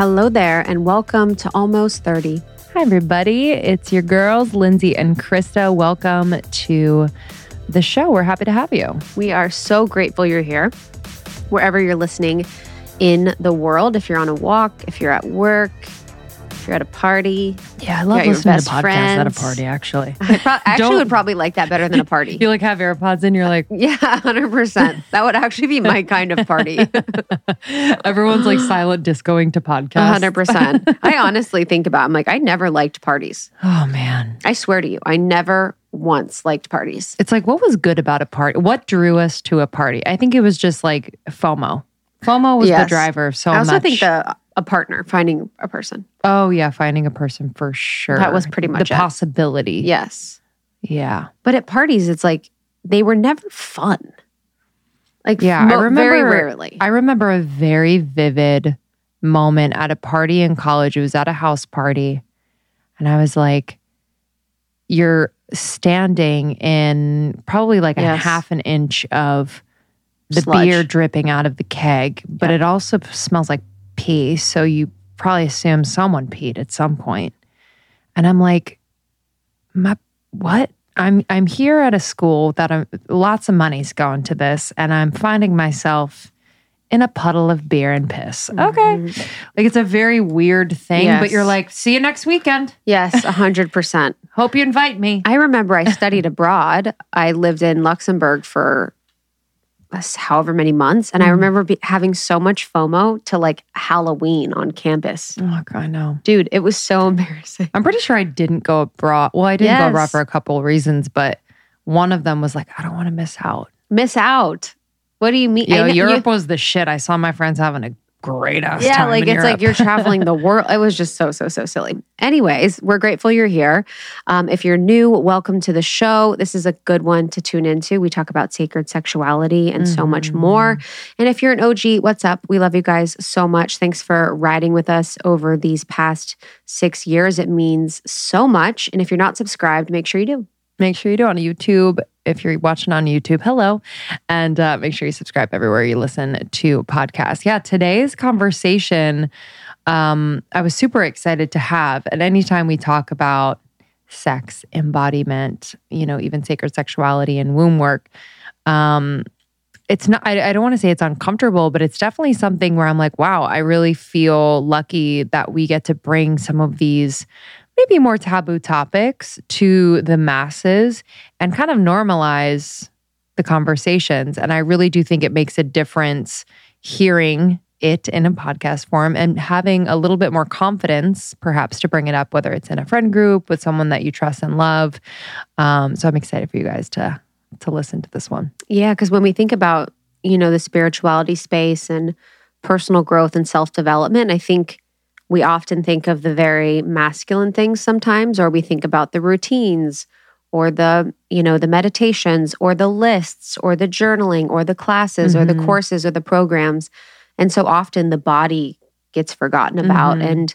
Hello there, and welcome to Almost 30. Hi, everybody. It's your girls, Lindsay and Krista. Welcome to the show. We're happy to have you. We are so grateful you're here, wherever you're listening in the world. If you're on a walk, if you're at work, if you're at a party. Yeah, I love listening to podcasts friends. at a party, actually. I pro- actually would probably like that better than a party. You like have AirPods in, you're like, yeah, 100%. That would actually be my kind of party. everyone's like silent discoing to podcasts. 100%. I honestly think about I'm like, I never liked parties. Oh, man. I swear to you, I never once liked parties. It's like, what was good about a party? What drew us to a party? I think it was just like FOMO. FOMO was the driver of so I also much. think the a partner, finding a person. oh, yeah, finding a person for sure. That was pretty much the it. possibility. Yes. Yeah. But at parties, it's like they were never fun. Like, Yeah, mo- I remember very rarely. I remember a very vivid moment at a party in college. It was at a house party. And I was like, you're standing in probably like a half an inch of the Sludge. beer dripping out of the keg, but Yeah. it also smells like pee. So you probably assume someone peed at some point. And I'm like, my, what? I'm I'm here at a school that I'm lots of money's going to this, and I'm finding myself in a puddle of beer and piss. Okay, like it's a very weird thing, but Mm-hmm. You're like, see you next weekend. yes, 100%. Hope you invite me. I remember I studied abroad. I lived in Luxembourg for however many months. And I Mhm. remember be- having so much FOMO to like Halloween on campus. Oh, God, I know. Dude, it was so embarrassing. I'm pretty sure I didn't go abroad. Well, I didn't go abroad for a couple of reasons, but one of them was like, I don't want to miss out. Miss out. What do you mean? You know, I Europe was the shit. I saw my friends having a great ass yeah, like it's like you're traveling the world. It was just so, so, so silly. Anyways, we're grateful you're here. Um, if you're new, welcome to the show. This is a good one to tune into. We talk about sacred sexuality and so much more. And if you're an OG, what's up? We love you guys so much. Thanks for riding with us over these past six years. It means so much. And if you're not subscribed, make sure you do. Make sure you do on YouTube. If you're watching on YouTube, hello. And uh, make sure you subscribe everywhere you listen to podcasts. Yeah, today's conversation, um, I was super excited to have. And anytime we talk about sex, embodiment, you know, even sacred sexuality and womb work, um, it's not, I, I don't want to say it's uncomfortable, but it's definitely something where I'm like, wow, I really feel lucky that we get to bring some of these maybe more taboo topics to the masses and kind of normalize the conversations. And I really do think it makes a difference hearing it in a podcast form and having a little bit more confidence, perhaps, to bring it up, whether it's in a friend group with someone that you trust and love. Um, so I'm excited for you guys to to listen to this one. Yeah, because when we think about, you know, the spirituality space and personal growth and self development, I think we often think of the very masculine things sometimes, or we think about the routines or the, you know, the meditations or the lists or the journaling or the classes or the Mhm. courses or the programs. And so often the body gets forgotten about Mhm. and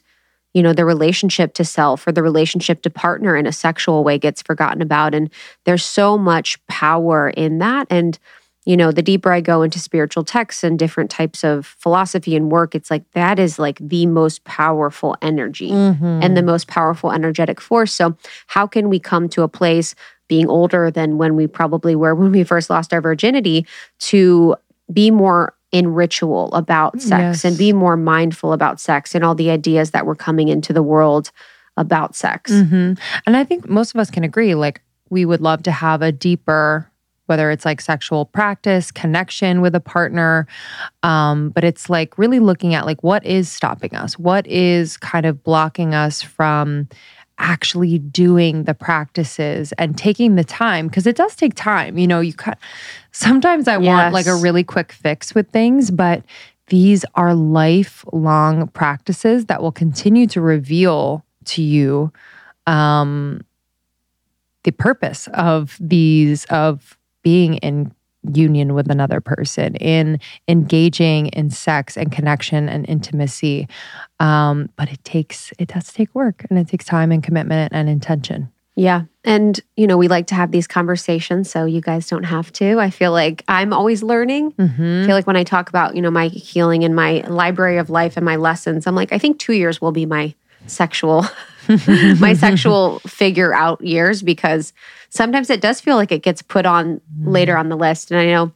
you know the relationship to self or the relationship to partner in a sexual way gets forgotten about and there's so much power in that and you know the deeper i go into spiritual texts and different types of philosophy and work it's like that is like the most powerful energy and the most powerful energetic force. So how can we come to a place being older than when we probably were when we first lost our virginity to be more in ritual about sex and be more mindful about sex and all the ideas that were coming into the world about sex? Hmm And I think most of us can agree, like, we would love to have a deeper, whether it's like sexual practice, connection with a partner. Um, but it's like really looking at like what is stopping us? What is kind of blocking us from actually doing the practices and taking the time because it does take time you know you cut sometimes i want like a really quick fix with things but these are lifelong practices that will continue to reveal to you um, the purpose of these of being in union with another person in engaging in sex and connection and intimacy um, but it takes it does take work and it takes time and commitment and intention Yeah. And, you know, we like to have these conversations so you guys don't have to. I feel like I'm always learning. Mm-hmm. I feel like when I talk about, you know, my healing and my library of life and my lessons, I'm like, I think two years will be my sexual, my sexual figure out years because sometimes it does feel like it gets put on mm. later on the list. And I know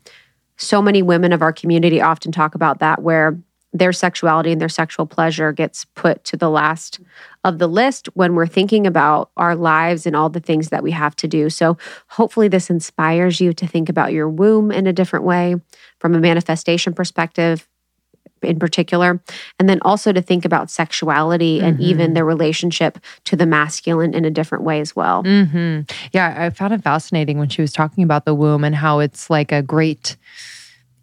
so many women of our community often talk about that where their sexuality and their sexual pleasure gets put to the last of the list when we're thinking about our lives and all the things that we have to do. So, hopefully, this inspires you to think about your womb in a different way from a manifestation perspective, in particular, and then also to think about sexuality and even their relationship to the masculine in a different way as well. hmm Yeah, I found it fascinating when she was talking about the womb and how it's like a great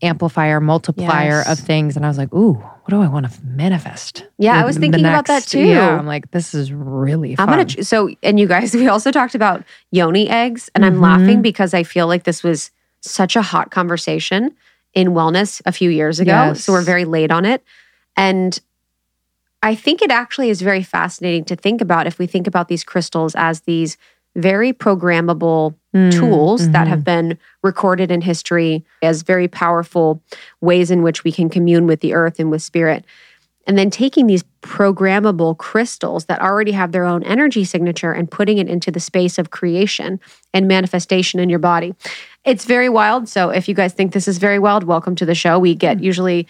amplifier, multiplier Yes. of things. And I was like, ooh, what do I want to manifest? Yeah, I was thinking about that too. Yeah, I'm like, this is really I'm gonna tr- so and you guys we also talked about yoni eggs and I'm Mhm. laughing because I feel like this was such a hot conversation in wellness a few years ago. Yes. So we're very late on it. And I think it actually is very fascinating to think about if we think about these crystals as these very programmable Mm, tools that mhm. have been recorded in history as very powerful ways in which we can commune with the earth and with spirit. And then taking these programmable crystals that already have their own energy signature and putting it into the space of creation and manifestation in your body. It's very wild. So if you guys think this is very wild, welcome to the show. We get usually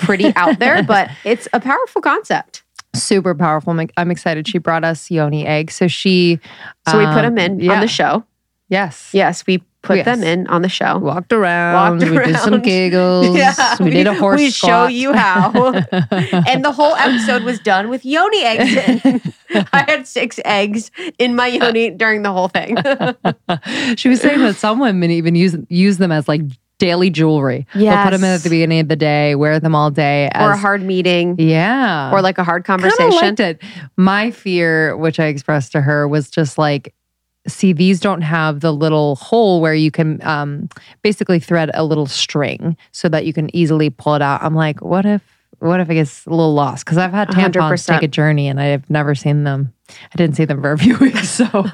pretty out there, but it's a powerful concept. super powerful. I'm, excited. She brought us yoni eggs. So she, So we put um, them in on yeah. the show. Yes. Yes, we put them in on the show. Walked around. Walked We did some giggles. Yeah, we, did a horse We show you how. and the whole episode was done with yoni eggs in. I had six eggs in my yoni during the whole thing. she was saying that some women even use use them as like daily jewelry. They'll put them in at the beginning of the day, wear them all day. As, or a hard meeting yeah, or like a hard Kinda conversation. liked it. My fear, which I expressed to her, was just like, see, these don't have the little hole where you can um, basically thread a little string so that you can easily pull it out. I'm like, what if? What if it gets a little lost? Because I've had tampons 100%. take a journey and I've never seen them. I didn't see them for a few weeks, so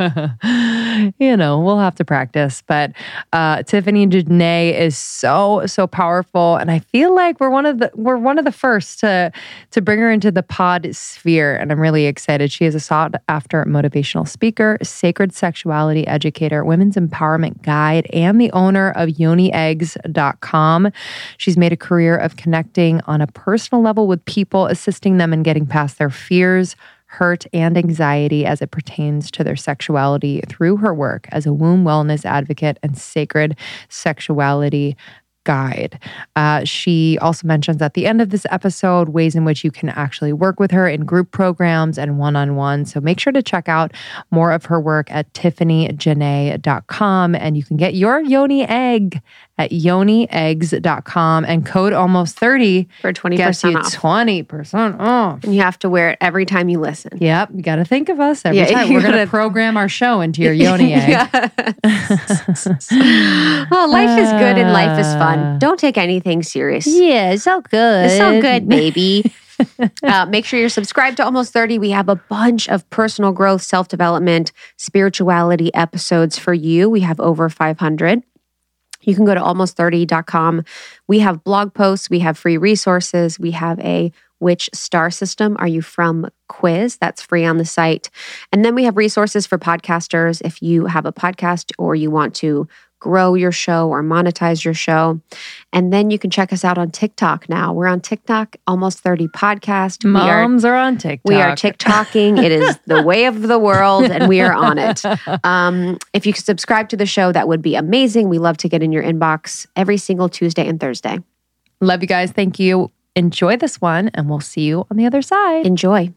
you know we'll have to practice. But uh, Tiffany Janae is so so powerful, and I feel like we're one of the we're one of the first to to bring her into the pod sphere, and I'm really excited. She is a sought after motivational speaker, sacred sexuality educator, women's empowerment guide, and the owner of YoniEggs.com. She's made a career of connecting on a personal level with people, assisting them in getting past their fears hurt and anxiety as it pertains to their sexuality through her work as a womb wellness advocate and sacred sexuality guide. Uh, she also mentions at the end of this episode ways in which you can actually work with her in group programs and one on one. So make sure to check out more of her work at tiffanyjanae.com and you can get your yoni egg at yonieggs.com and code almost 30 for 20% gets you off. 20% off. And you have to wear it every time you listen. Yep, you got to think of us every Yeah, time. We're going to program our show into your yoni egg. oh, life is good and life is fun. Don't take anything serious. Yeah, it's all good. It's so good, baby. uh, make sure you're subscribed to Almost 30. We have a bunch of personal growth, self development, spirituality episodes for you. We have over 500. You can go to almost30.com. We have blog posts, we have free resources, we have a which star system are you from quiz that's free on the site. And then we have resources for podcasters if you have a podcast or you want to grow your show or monetize your show. And then you can check us out on TikTok now. We're on TikTok, almost 30 podcast. We are Moms are, on TikTok. we are TikToking. it is the way of the world, and we are on it. Um, if you could subscribe to the show, that would be amazing. We love to get in your inbox every single Tuesday and Thursday. Love you guys. Thank you. Enjoy this one, and we'll see you on the other side. Enjoy.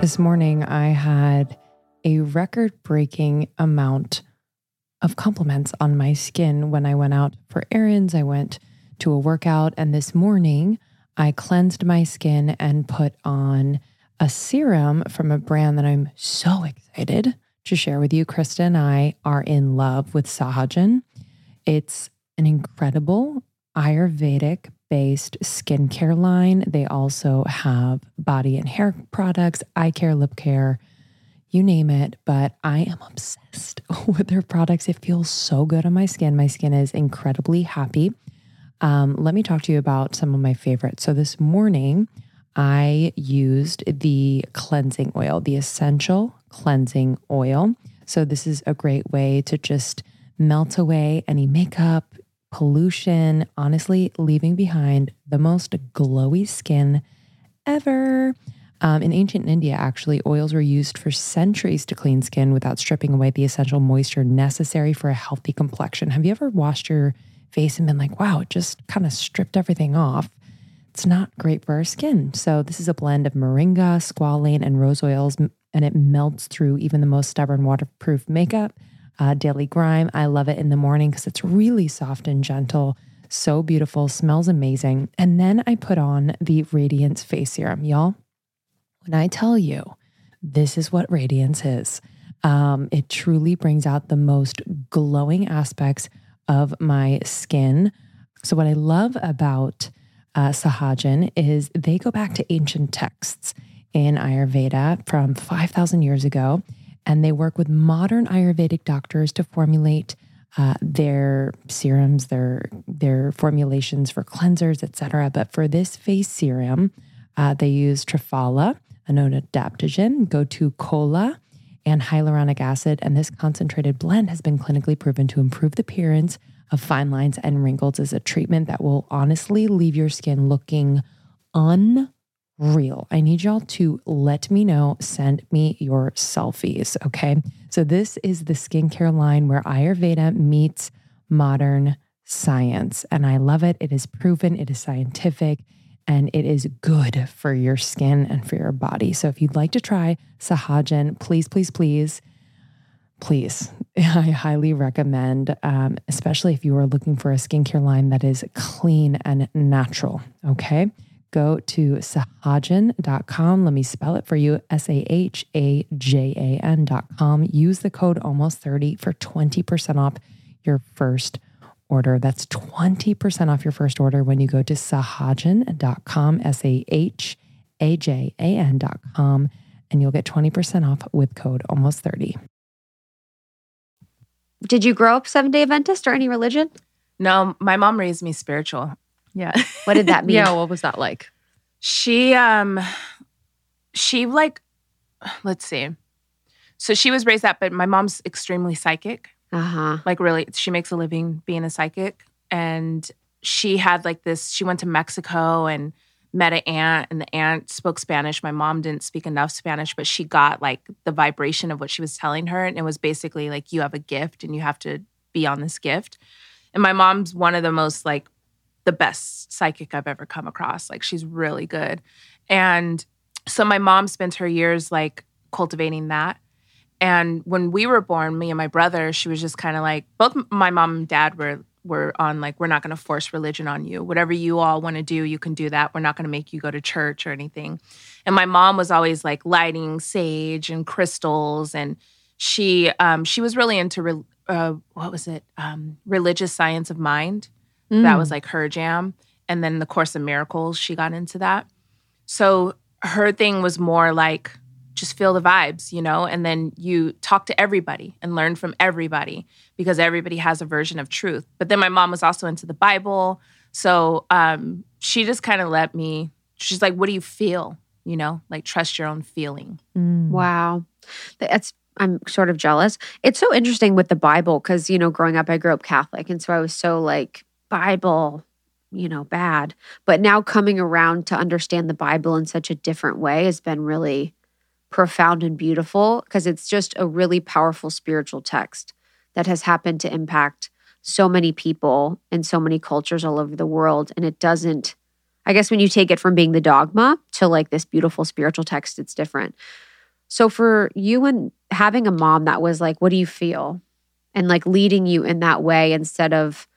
This morning, I had a record breaking amount of compliments on my skin when I went out for errands. I went to a workout, and this morning, I cleansed my skin and put on a serum from a brand that I'm so excited to share with you. Krista and I are in love with Sahajan. It's an incredible Ayurvedic based skincare line. They also have body and hair products, eye care, lip care, you name it. But I am obsessed with their products. It feels so good on my skin. My skin is incredibly happy. Um, let me talk to you about some of my favorites. So this morning, I used the cleansing oil, the essential cleansing oil. So, this is a great way to just melt away any makeup, pollution, honestly, leaving behind the most glowy skin ever. Um, in ancient India, actually, oils were used for centuries to clean skin without stripping away the essential moisture necessary for a healthy complexion. Have you ever washed your face and been like, wow, it just kind of stripped everything off? It's not great for our skin. So, this is a blend of moringa, squalane, and rose oils, and it melts through even the most stubborn waterproof makeup. Uh, Daily Grime, I love it in the morning because it's really soft and gentle. So beautiful, smells amazing. And then I put on the Radiance Face Serum. Y'all, when I tell you this is what Radiance is, um, it truly brings out the most glowing aspects of my skin. So, what I love about uh, Sahajan is they go back to ancient texts in Ayurveda from 5,000 years ago, and they work with modern Ayurvedic doctors to formulate uh, their serums, their their formulations for cleansers, etc. But for this face serum, uh, they use Triphala, a known adaptogen, gotu kola, and hyaluronic acid. And this concentrated blend has been clinically proven to improve the appearance of fine lines and wrinkles as a treatment that will honestly leave your skin looking unreal. I need y'all to let me know, send me your selfies, okay? So, this is the skincare line where Ayurveda meets modern science. And I love it. It is proven, it is scientific, and it is good for your skin and for your body. So, if you'd like to try Sahajan, please, please, please please, I highly recommend, um, especially if you are looking for a skincare line that is clean and natural. Okay. Go to sahajan.com. Let me spell it for you S A H A J A N.com. Use the code almost 30 for 20% off your first order. That's 20% off your first order when you go to sahajan.com, S A H A J A N.com, and you'll get 20% off with code almost 30. Did you grow up Seven Day Adventist or any religion? No, my mom raised me spiritual. Yeah. What did that mean? yeah. What was that like? She um she like let's see. So she was raised that, but my mom's extremely psychic. Uh huh. Like really, she makes a living being a psychic. And she had like this, she went to Mexico and met an aunt, and the aunt spoke Spanish. My mom didn't speak enough Spanish, but she got like the vibration of what she was telling her. And it was basically like, you have a gift and you have to be on this gift. And my mom's one of the most like the best psychic I've ever come across. Like she's really good. And so my mom spent her years like cultivating that. And when we were born, me and my brother, she was just kind of like both my mom and dad were were on like we're not going to force religion on you. Whatever you all want to do, you can do that. We're not going to make you go to church or anything. And my mom was always like lighting sage and crystals and she um she was really into re- uh what was it? Um religious science of mind. That was like her jam. And then the Course of Miracles, she got into that. So her thing was more like just feel the vibes, you know, and then you talk to everybody and learn from everybody because everybody has a version of truth. But then my mom was also into the Bible. So um, she just kind of let me, she's like, what do you feel? You know, like trust your own feeling. Mm. Wow. That's I'm sort of jealous. It's so interesting with the Bible because, you know, growing up, I grew up Catholic. And so I was so like, Bible, you know, bad. But now coming around to understand the Bible in such a different way has been really profound and beautiful because it's just a really powerful spiritual text that has happened to impact so many people and so many cultures all over the world. And it doesn't, I guess, when you take it from being the dogma to like this beautiful spiritual text, it's different. So for you and having a mom that was like, what do you feel? And like leading you in that way instead of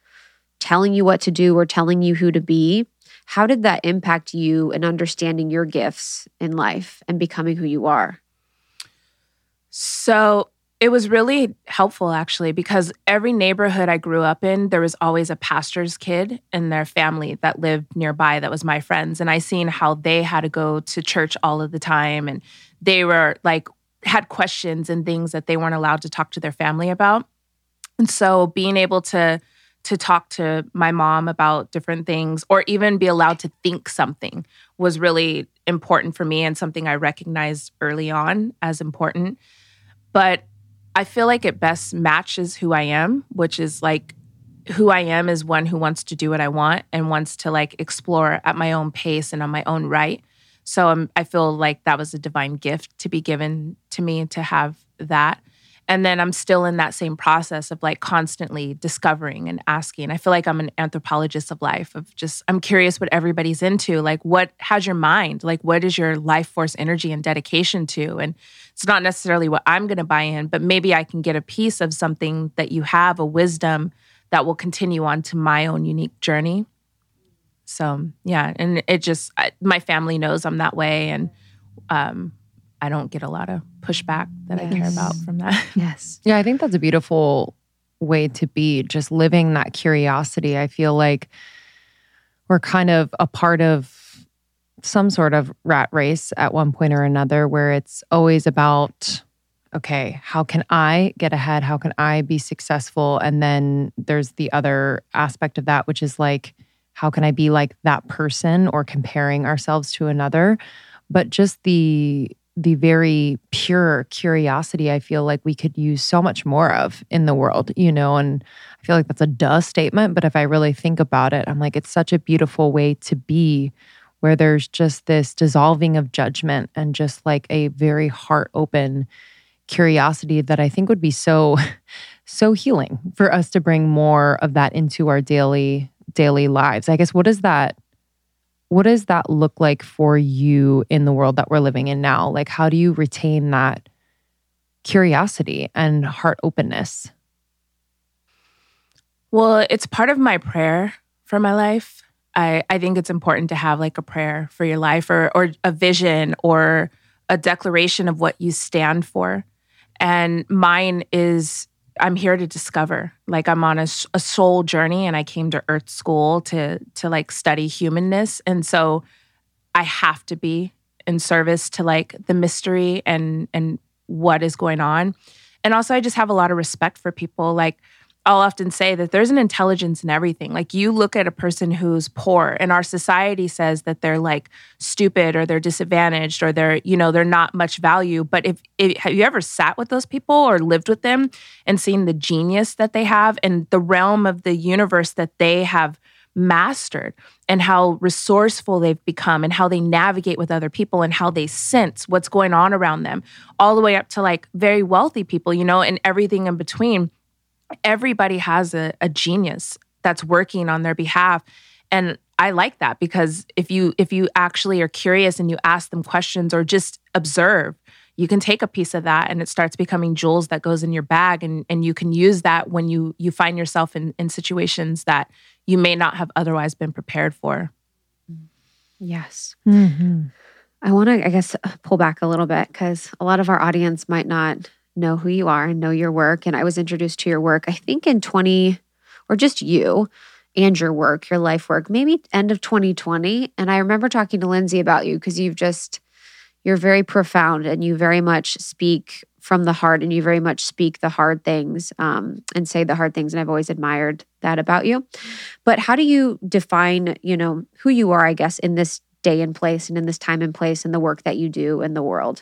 telling you what to do or telling you who to be, how did that impact you in understanding your gifts in life and becoming who you are? So It was really helpful actually because every neighborhood I grew up in, there was always a pastor's kid and their family that lived nearby that was my friends. And I seen how they had to go to church all of the time and they were like had questions and things that they weren't allowed to talk to their family about. And so being able to to talk to my mom about different things or even be allowed to think something was really important for me and something I recognized early on as important. But I feel like it best matches who I am, which is like who I am is one who wants to do what I want and wants to like explore at my own pace and on my own right. So um, I feel like that was a divine gift to be given to me to have that. And then I'm still in that same process of like constantly discovering and asking. I feel like I'm an anthropologist of life, of just, I'm curious what everybody's into. Like, what, how's your mind? Like, what is your life force energy and dedication to? And it's not necessarily what I'm going to buy in, but maybe I can get a piece of something that you have, a wisdom that will continue on to my own unique journey. So, yeah. And it just, I, my family knows I'm that way. And, um, I don't get a lot of pushback that yes. I care about from that. Yes. Yeah, I think that's a beautiful way to be, just living that curiosity. I feel like we're kind of a part of some sort of rat race at one point or another where it's always about okay, how can I get ahead? How can I be successful? And then there's the other aspect of that, which is like, how can I be like that person or comparing ourselves to another? But just the the very pure curiosity I feel like we could use so much more of in the world, you know, and I feel like that's a duh statement, but if I really think about it, I'm like it's such a beautiful way to be where there's just this dissolving of judgment and just like a very heart open curiosity that I think would be so so healing for us to bring more of that into our daily daily lives. I guess what does that what does that look like for you in the world that we're living in now? Like, how do you retain that curiosity and heart openness? Well, it's part of my prayer for my life. I, I think it's important to have like a prayer for your life or, or a vision or a declaration of what you stand for. And mine is I'm here to discover. Like I'm on a, a soul journey, and I came to Earth School to to like study humanness, and so I have to be in service to like the mystery and and what is going on. And also, I just have a lot of respect for people. Like I'll often say that there's an intelligence in everything. Like you look at a person who's poor and our society says that they're like stupid or they're disadvantaged or they're, you know, they're not much value. But if, if have you ever sat with those people or lived with them and seen the genius that they have and the realm of the universe that they have mastered and how resourceful they've become and how they navigate with other people and how they sense what's going on around them, all the way up to like very wealthy people, you know, and everything in between everybody has a, a genius that's working on their behalf. And i like that because if you if you actually are curious and you ask them questions or just observe you can take a piece of that and it starts becoming jewels that goes in your bag. And, and you can use that when you you find yourself in, in situations that you may not have otherwise been prepared for. Yes. Mm-hmm. i want to i guess pull back a little bit because a lot of our audience might not know who you are and know your work. And I was introduced to your work, I think in 20, or just you and your work, your life work, maybe end of 2020. And I remember talking to Lindsay about you because you've just, you're very profound and you very much speak from the heart and you very much speak the hard things um, and say the hard things. And I've always admired that about you. But how do you define, you know, who you are, I guess, in this day and place and in this time and place and the work that you do in the world?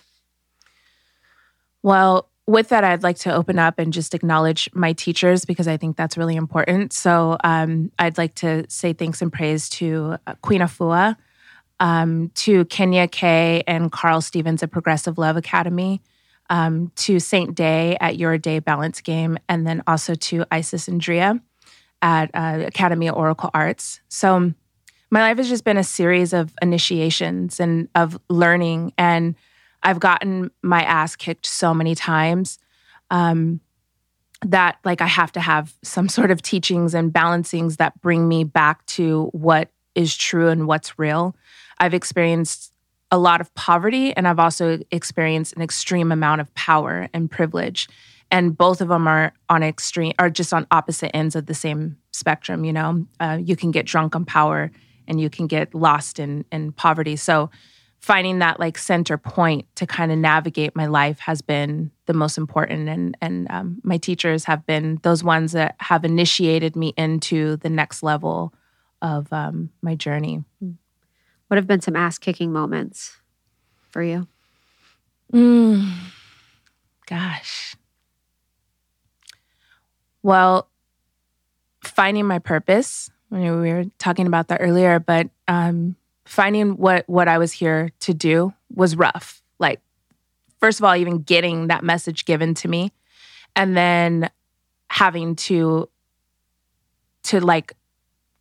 Well, with that, I'd like to open up and just acknowledge my teachers because I think that's really important. So um, I'd like to say thanks and praise to uh, Queen Afua, um, to Kenya Kay and Carl Stevens at Progressive Love Academy, um, to Saint Day at Your Day Balance Game, and then also to Isis and Drea at uh, Academy of Oracle Arts. So my life has just been a series of initiations and of learning and I've gotten my ass kicked so many times um, that like I have to have some sort of teachings and balancings that bring me back to what is true and what's real. I've experienced a lot of poverty and I've also experienced an extreme amount of power and privilege. and both of them are on extreme are just on opposite ends of the same spectrum you know uh, you can get drunk on power and you can get lost in in poverty so finding that like center point to kind of navigate my life has been the most important. And and um, my teachers have been those ones that have initiated me into the next level of um, my journey. What have been some ass kicking moments for you? Mm, gosh. Well finding my purpose we were talking about that earlier but um, finding what what I was here to do was rough. Like first of all even getting that message given to me and then having to to like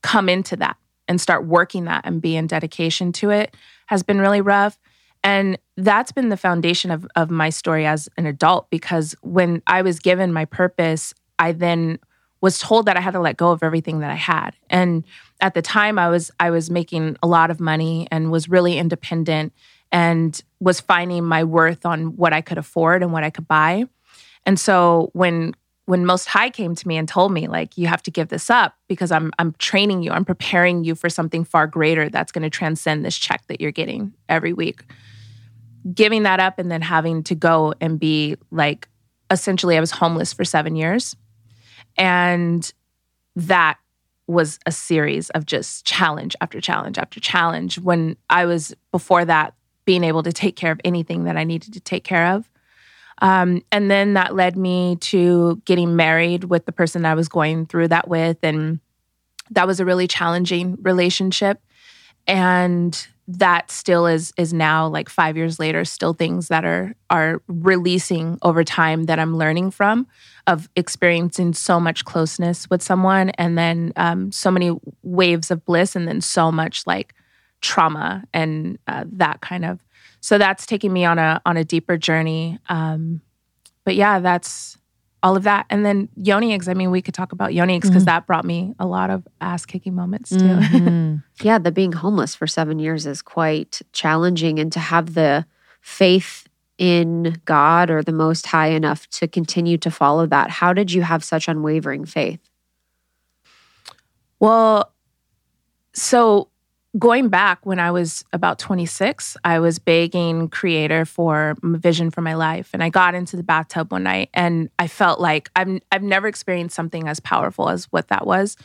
come into that and start working that and be in dedication to it has been really rough. And that's been the foundation of, of my story as an adult because when I was given my purpose, I then was told that I had to let go of everything that I had. And at the time I was I was making a lot of money and was really independent and was finding my worth on what I could afford and what I could buy. And so when when most high came to me and told me like you have to give this up because I'm I'm training you, I'm preparing you for something far greater that's going to transcend this check that you're getting every week. Giving that up and then having to go and be like essentially I was homeless for 7 years and that was a series of just challenge after challenge after challenge. When I was before that, being able to take care of anything that I needed to take care of. Um, and then that led me to getting married with the person I was going through that with. And that was a really challenging relationship. And that still is is now like 5 years later still things that are are releasing over time that I'm learning from of experiencing so much closeness with someone and then um, so many waves of bliss and then so much like trauma and uh, that kind of so that's taking me on a on a deeper journey um, but yeah that's all of that. And then yoni eggs, I mean, we could talk about yoni eggs because mm-hmm. that brought me a lot of ass kicking moments too. Mm-hmm. yeah, the being homeless for seven years is quite challenging. And to have the faith in God or the Most High enough to continue to follow that, how did you have such unwavering faith? Well, so going back when I was about 26, I was begging creator for vision for my life. And I got into the bathtub one night and I felt like I've, I've never experienced something as powerful as what that was.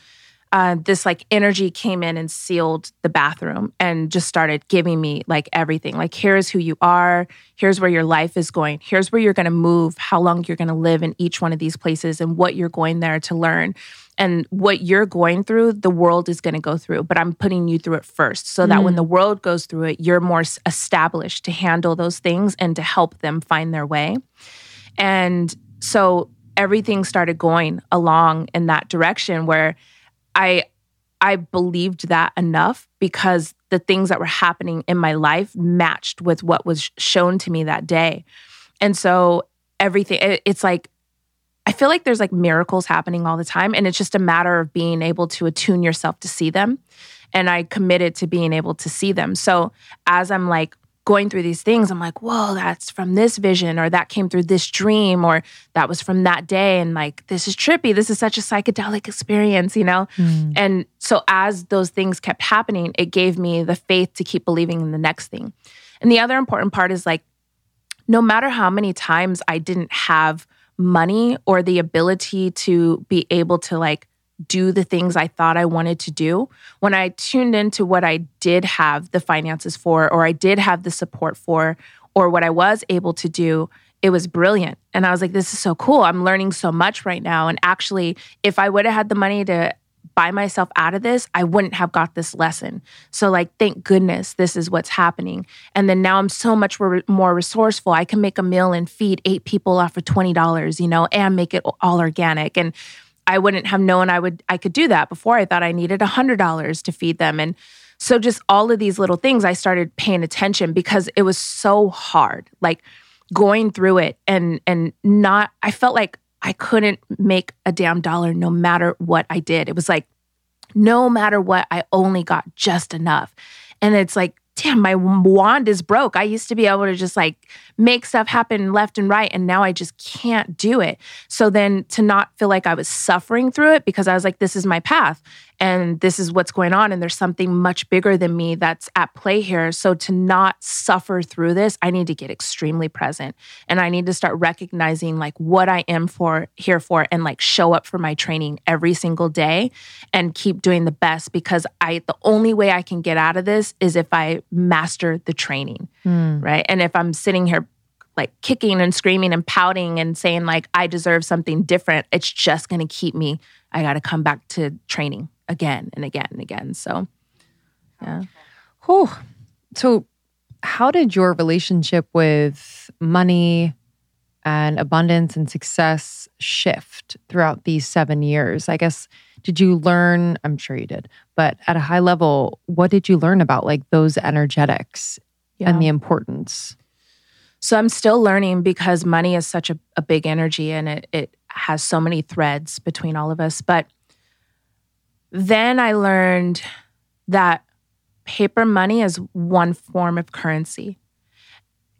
Uh, this like energy came in and sealed the bathroom and just started giving me like everything. Like, here's who you are. Here's where your life is going. Here's where you're going to move, how long you're going to live in each one of these places, and what you're going there to learn and what you're going through, the world is going to go through, but I'm putting you through it first so that mm. when the world goes through it, you're more established to handle those things and to help them find their way. And so everything started going along in that direction where I I believed that enough because the things that were happening in my life matched with what was shown to me that day. And so everything it's like I feel like there's like miracles happening all the time. And it's just a matter of being able to attune yourself to see them. And I committed to being able to see them. So as I'm like going through these things, I'm like, whoa, that's from this vision, or that came through this dream, or that was from that day. And like, this is trippy. This is such a psychedelic experience, you know? Mm. And so as those things kept happening, it gave me the faith to keep believing in the next thing. And the other important part is like, no matter how many times I didn't have money or the ability to be able to like do the things I thought I wanted to do, when I tuned into what I did have the finances for, or I did have the support for, or what I was able to do, it was brilliant. And I was like, this is so cool. I'm learning so much right now. And actually, if I would have had the money to buy myself out of this, I wouldn't have got this lesson. So, like, thank goodness this is what's happening. And then now I'm so much more resourceful. I can make a meal and feed eight people off of $20, you know, and make it all organic. And I wouldn't have known I would I could do that before. I thought I needed $100 to feed them and so just all of these little things I started paying attention because it was so hard. Like going through it and and not I felt like I couldn't make a damn dollar no matter what I did. It was like, no matter what, I only got just enough. And it's like damn, my wand is broke. I used to be able to just like make stuff happen left and right. And now I just can't do it. So then to not feel like I was suffering through it because I was like, this is my path and this is what's going on. And there's something much bigger than me that's at play here. So to not suffer through this, I need to get extremely present and I need to start recognizing like what I am for here for and like show up for my training every single day and keep doing the best because I, the only way I can get out of this is if I master the training, mm. right? And if I'm sitting here like kicking and screaming and pouting and saying like I deserve something different, it's just going to keep me. I got to come back to training again and again and again. So, yeah. Whew. So, how did your relationship with money and abundance and success shift throughout these seven years? I guess, did you learn? I'm sure you did, but at a high level, what did you learn about like those energetics yeah. and the importance? So I'm still learning because money is such a, a big energy and it, it has so many threads between all of us. But then I learned that paper money is one form of currency.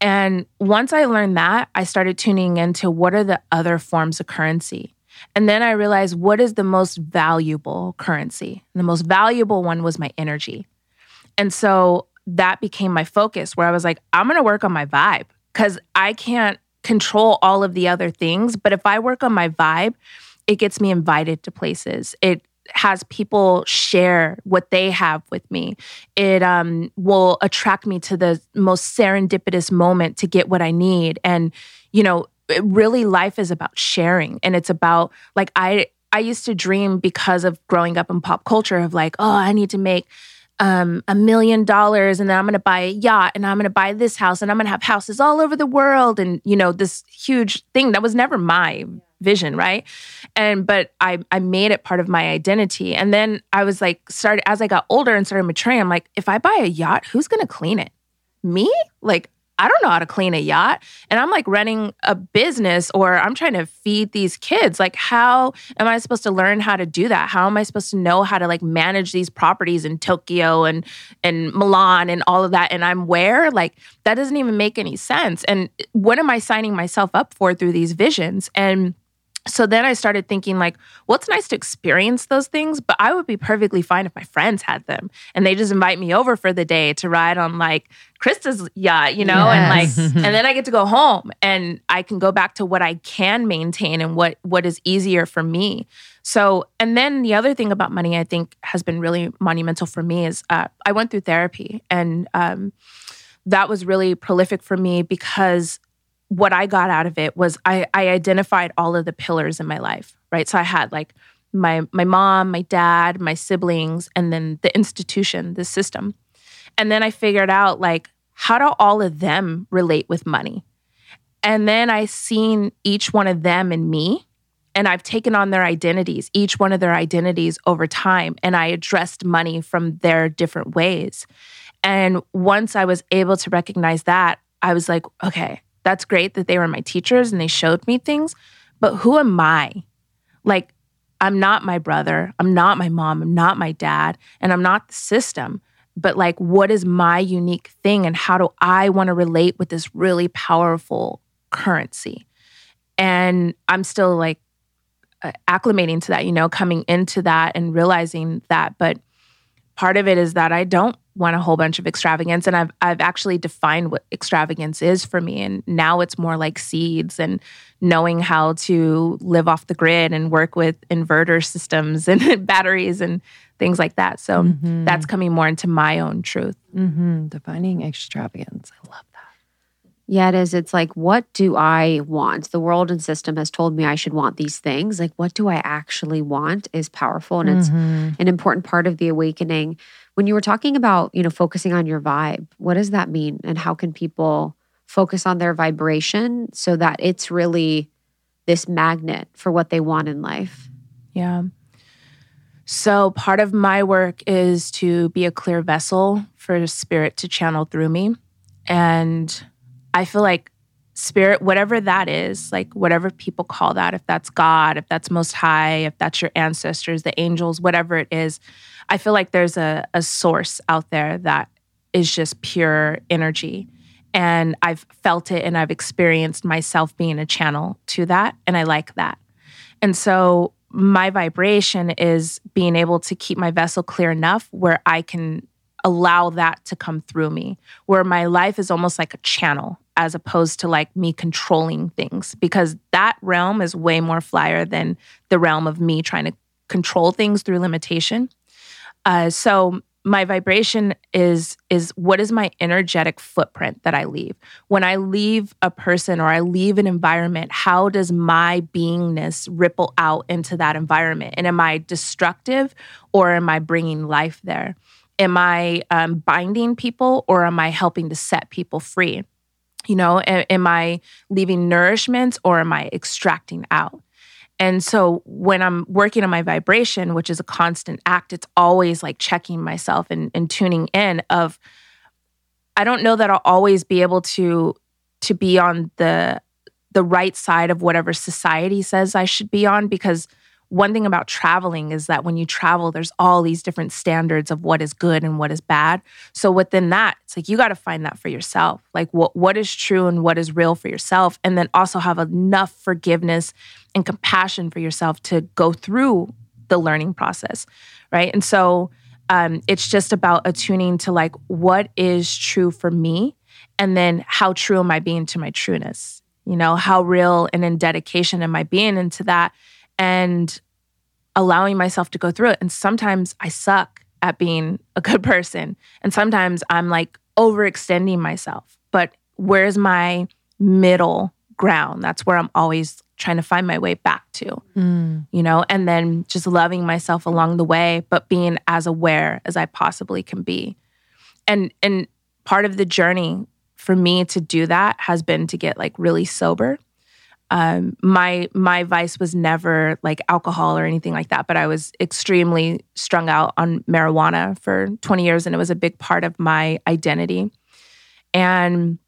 And once I learned that, I started tuning into what are the other forms of currency. And then I realized what is the most valuable currency. And the most valuable one was my energy. And so that became my focus where I was like, I'm going to work on my vibe because I can't control all of the other things. But if I work on my vibe, it gets me invited to places. It has people share what they have with me. It um, will attract me to the most serendipitous moment to get what I need. And, you know, really life is about sharing and it's about like I I used to dream because of growing up in pop culture of like, oh, I need to make um, a million dollars and then I'm going to buy a yacht and I'm going to buy this house and I'm going to have houses all over the world and you know this huge thing that was never my vision right and but I I made it part of my identity and then I was like started as I got older and started maturing I'm like if I buy a yacht who's to clean it me like I don't know how to clean a yacht. And I'm like running a business or I'm trying to feed these kids. Like, how am I supposed to learn how to do that? How am I supposed to know how to like manage these properties in Tokyo and and Milan and all of that? And I'm where? Like, that doesn't even make any sense. And what am I signing myself up for through these visions? And so then I started thinking, like, well, it's nice to experience those things, but I would be perfectly fine if my friends had them and they just invite me over for the day to ride on like Krista's yacht, you know, yes. and like, and then I get to go home and I can go back to what I can maintain and what what is easier for me. So, and then the other thing about money I think has been really monumental for me is uh, I went through therapy and um, that was really prolific for me because what I got out of it was I, I identified all of the pillars in my life, right? So I had like my my mom, my dad, my siblings, and then the institution, the system. And then I figured out like how do all of them relate with money? And then I seen each one of them in me and I've taken on their identities, each one of their identities over time and I addressed money from their different ways. And once I was able to recognize that, I was like, okay, that's great that they were my teachers and they showed me things, but who am I? Like, I'm not my brother. I'm not my mom. I'm not my dad. And I'm not the system. But, like, what is my unique thing? And how do I want to relate with this really powerful currency? And I'm still like acclimating to that, you know, coming into that and realizing that. But part of it is that I don't want a whole bunch of extravagance and I've I've actually defined what extravagance is for me and now it's more like seeds and knowing how to live off the grid and work with inverter systems and batteries and things like that. So mm-hmm. that's coming more into my own truth. Mm-hmm. Defining extravagance. I love it is. It's like, what do I want? The world and system has told me I should want these things. Like, what do I actually want is powerful. And mm-hmm. it's an important part of the awakening when you were talking about, you know, focusing on your vibe, what does that mean? And how can people focus on their vibration so that it's really this magnet for what they want in life? Yeah. So, part of my work is to be a clear vessel for spirit to channel through me. And I feel like spirit, whatever that is, like whatever people call that, if that's God, if that's Most High, if that's your ancestors, the angels, whatever it is, I feel like there's a, a source out there that is just pure energy. And I've felt it and I've experienced myself being a channel to that. And I like that. And so my vibration is being able to keep my vessel clear enough where I can allow that to come through me, where my life is almost like a channel as opposed to like me controlling things, because that realm is way more flyer than the realm of me trying to control things through limitation. Uh, so my vibration is is what is my energetic footprint that I leave? When I leave a person or I leave an environment how does my beingness ripple out into that environment? And am I destructive or am I bringing life there? Am I um, binding people or am I helping to set people free you know am I leaving nourishment or am I extracting out? And so when I'm working on my vibration, which is a constant act, it's always like checking myself and, and tuning in of I don't know that I'll always be able to to be on the the right side of whatever society says I should be on because one thing about traveling is that when you travel, there's all these different standards of what is good and what is bad. So within that, it's like you got to find that for yourself. Like what what is true and what is real for yourself. And then also have enough forgiveness and compassion for yourself to go through the learning process. Right. And so um, it's just about attuning to like what is true for me and then how true am I being to my trueness? You know, how real and in dedication am I being into that? And allowing myself to go through it. And sometimes I suck at being a good person. And sometimes I'm like overextending myself. But where's my middle ground? That's where I'm always trying to find my way back to, mm. you know, and then just loving myself along the way, but being as aware as I possibly can be. And and part of the journey for me to do that has been to get like really sober um, my my vice was never like alcohol or anything like that, but I was extremely strung out on marijuana for 20 years, and it was a big part of my identity. And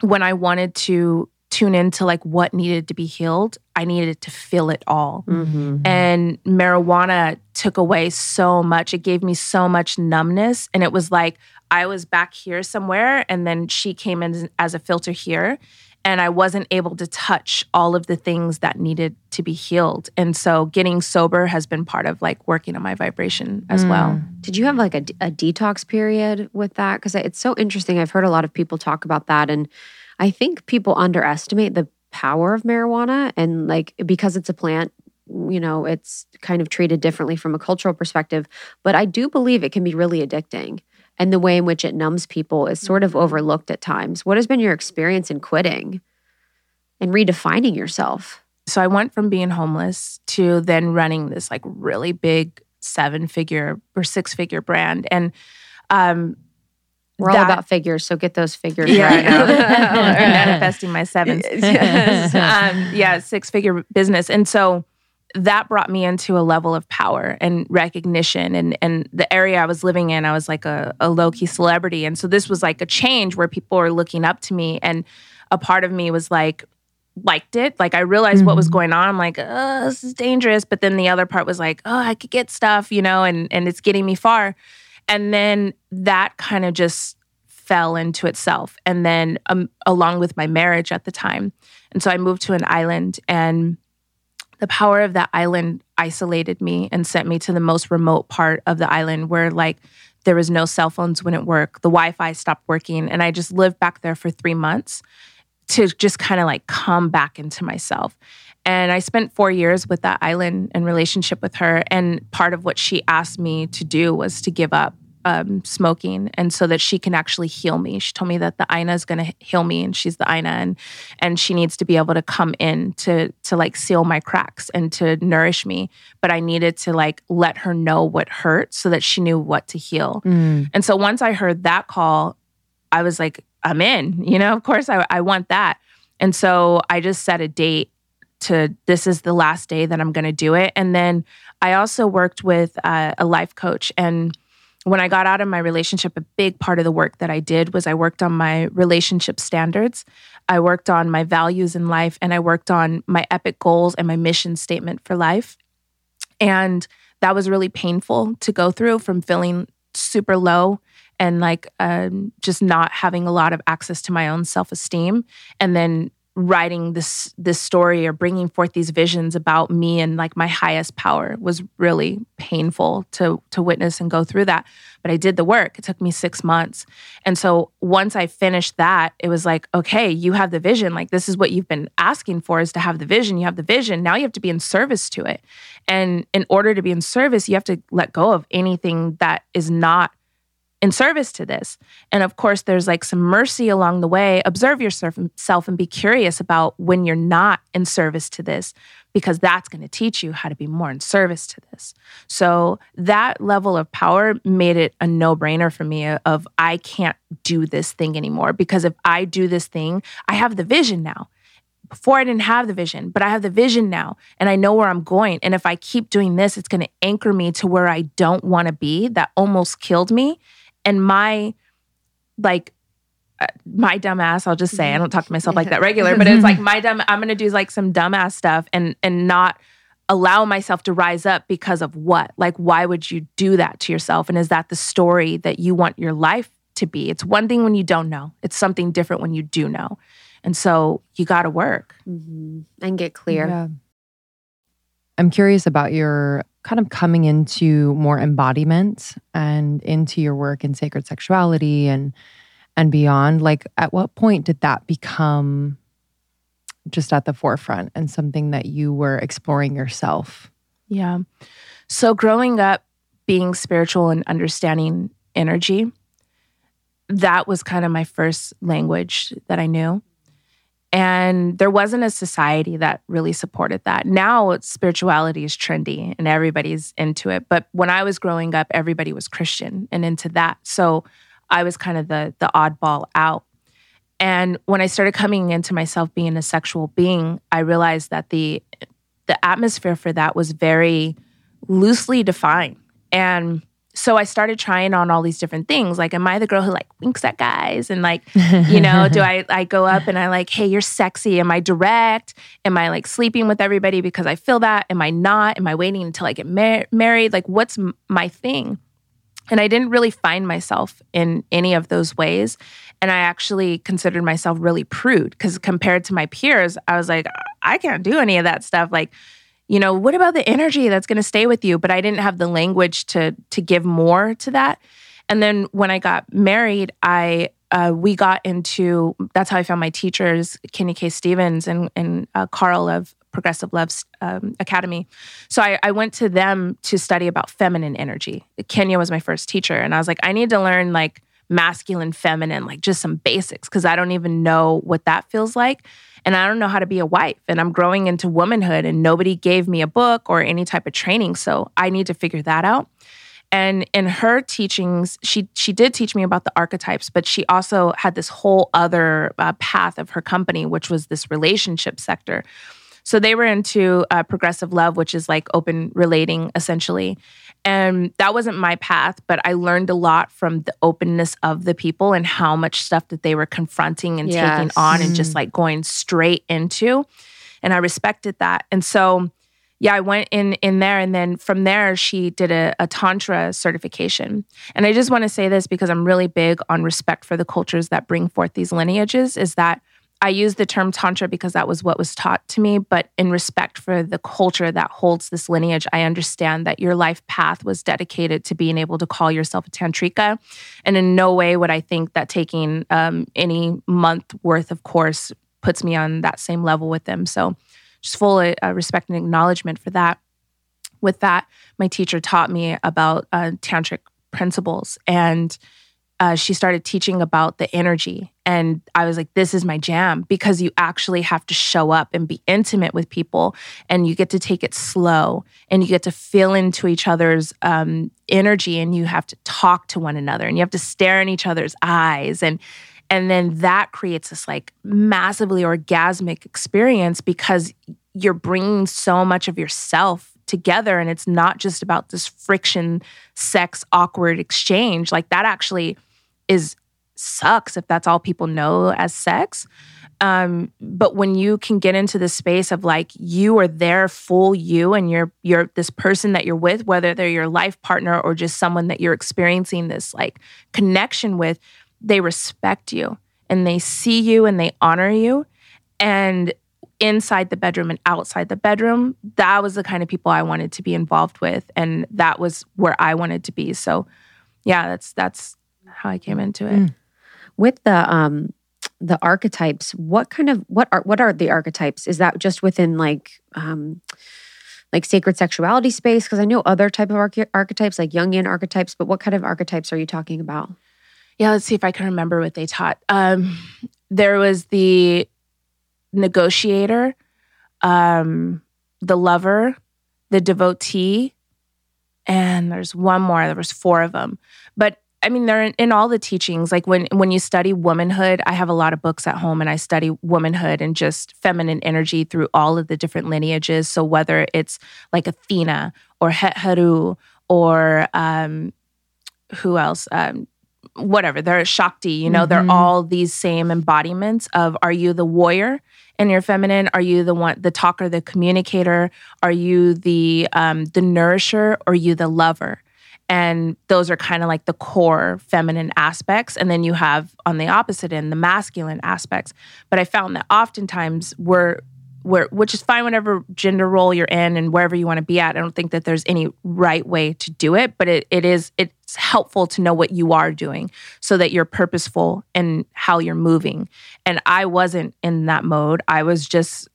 when I wanted to tune into like what needed to be healed, I needed to feel it all. Mm-hmm. And marijuana took away so much. It gave me so much numbness, and it was like I was back here somewhere, and then she came in as a filter here and I wasn't able to touch all of the things that needed to be healed. And so getting sober has been part of like working on my vibration as mm. well. Did you have like a, a detox period with that? Because it's so interesting. I've heard a lot of people talk about that. And I think people underestimate the power of marijuana and like because it's a plant you know it's kind of treated differently from a cultural perspective but i do believe it can be really addicting and the way in which it numbs people is sort of mm-hmm. overlooked at times. What has been your experience in quitting and redefining yourself? So I went from being homeless to then running this like really big seven figure or six figure brand. And um, we're that, all about figures, so get those figures yeah, right now. manifesting my sevens. um, yeah, six figure business. And so that brought me into a level of power and recognition and and the area I was living in I was like a, a low key celebrity. And so this was like a change where people were looking up to me and a part of me was like liked it. Like I realized mm-hmm. what was mm-hmm. going on. I'm like oh, this is dangerous. But then the other part was like oh I could get stuff you know and and it's getting me far. And then that kind of just fell into itself. And then um, along with my marriage at the time. And so I moved to an island and the power of that island isolated me and sent me to the most remote part of the island where like there was no cell phones wouldn't work. The wi-fi stopped working and i just lived back there for three months to just kind of like come back into myself. And i spent four years with that island in relationship with her and part of what she asked me to do was to give up um, smoking, and so that she can actually heal me. She told me that the Aina is going to heal me, and she's the Aina, and and she needs to be able to come in to to like seal my cracks and to nourish me. But I needed to like let her know what hurt, so that she knew what to heal. Mm. And so once I heard that call, I was like, I'm in. You know, of course, I I want that. And so I just set a date to this is the last day that I'm going to do it. And then I also worked with uh, a life coach and when I got out of my relationship, a big part of the work that I did was I worked on my relationship standards. I worked on my values in life and I worked on my epic goals and my mission statement for life. And that was really painful to go through from feeling super low and like um, just not having a lot of access to my own self esteem, and then writing this this story or bringing forth these visions about me and like my highest power was really painful to to witness and go through that. But I did the work. It took me 6 months. And so once I finished that it was like okay you have the vision. Like this is what you've been asking for is to have the vision. You have the vision. Now you have to be in service to it. And in order to be in service you have to let go of anything that is not in service to this. And of course, there's like some mercy along the way. Observe yourself and be curious about when you're not in service to this, because that's going to teach you how to be more in service to this. So that level of power made it a no brainer for me of I can't do this thing anymore because if I do this thing, I have the vision now. Before I didn't have the vision, but I have the vision now and I know where I'm going. And if I keep doing this, it's going to anchor me to where I don't want to be. That almost killed me and my like uh, my dumbass i'll just say i don't talk to myself like that regular but it's like my dumb i'm gonna do like some dumbass stuff and and not allow myself to rise up because of what? Like why would you do that to yourself? And is that the story that you want your life to be? It's one thing when you don't know. It's something different when you do know. And so you got to work. Mm-hmm. and get clear. Yeah. i'm curious about your kind of coming into more embodiment and into your work in sacred sexuality and and beyond like at what point did that become just at the forefront and something that you were exploring yourself? Yeah. So growing up being spiritual and understanding energy that was kind of my first language that i knew and there wasn't a society that really supported that. Now spirituality is trendy and everybody's into it. But when I was growing up, everybody was Christian and into that. So I was kind of the the oddball out. And when I started coming into myself being a sexual being, I realized that the the atmosphere for that was very loosely defined. And so I started trying on all these different things. Like, am I the girl who like winks at guys? And like, you know, do I I go up and I like, hey, you're sexy. Am I direct? Am I like sleeping with everybody because I feel that? Am I not? Am I waiting until I get mar- married? Like, what's m- my thing? And I didn't really find myself in any of those ways. And I actually considered myself really prude because compared to my peers, I was like, I can't do any of that stuff. Like, you know, what about the energy that's going to stay with you? But I didn't have the language to to give more to that. And then when I got married, I uh, we got into that's how I found my teachers, Kenya K. Stevens and and uh, Carl of Progressive Loves um, Academy. So I, I went to them to study about feminine energy. Kenya was my first teacher, and I was like, I need to learn like masculine, feminine, like just some basics because I don't even know what that feels like and I don't know how to be a wife and I'm growing into womanhood and nobody gave me a book or any type of training so I need to figure that out. And in her teachings, she she did teach me about the archetypes, but she also had this whole other uh, path of her company, which was this relationship sector. So they were into uh, progressive love, which is like open relating essentially. And that wasn't my path, but I learned a lot from the openness of the people and how much stuff that they were confronting and yes. taking on and just mm. like going straight into. And I respected that. And so, yeah, I went in in there, and then from there, she did a, a tantra certification. And I just want to say this because I'm really big on respect for the cultures that bring forth these lineages. Is that I use the term Tantra because that was what was taught to me. But in respect for the culture that holds this lineage, I understand that your life path was dedicated to being able to call yourself a Tantrika. And in no way would I think that taking um, any month worth of course puts me on that same level with them. So just full uh, respect and acknowledgement for that. With that, my teacher taught me about uh, tantric principles and uh, she started teaching about the energy. And I was like, this is my jam because you actually have to show up and be intimate with people and you get to take it slow and you get to feel into each other's um, energy and you have to talk to one another and you have to stare in each other's eyes. And and then that creates this like massively orgasmic experience because you're bringing so much of yourself together and it's not just about this friction sex awkward exchange like that actually is sucks if that's all people know as sex. Um, but when you can get into the space of like you are there full you and you're you're this person that you're with, whether they're your life partner or just someone that you're experiencing this like connection with, they respect you and they see you and they honor you. And inside the bedroom and outside the bedroom, that was the kind of people I wanted to be involved with. And that was where I wanted to be. So yeah, that's that's how I came into it. Mm. With the um the archetypes what kind of what are what are the archetypes? Is that just within like um like sacred sexuality space? Because i know other type of arche- archetypes like jungian archetypes but what kind of archetypes are you talking about? Yeah let's see if i can remember what they taught. Um there was the negotiator um the lover the devotee and there's one more. There was four of them I mean, they're in, in, all the teachings. Like when when you study womanhood, I have a lot of books at home, and I study womanhood and just feminine energy through all of the different lineages. So whether it's like Athena or Het Heru or um, who else, um, whatever, they're Shakti. You know, mm-hmm. they're all these same embodiments of: Are you the warrior? in your feminine? Are you the one, the talker, the communicator? Are you the um, the nourisher? Or are you the lover? And those are kind of like the core feminine aspects. And then you have on the opposite end, the masculine aspects. But I found that oftentimes we're, we're which is fine whatever gender role you're in and wherever you want to be at. I don't think that there's any right way to do it, but it, it is it's helpful to know what you are doing so that you're purposeful in how you're moving. And I wasn't in that mode. I was just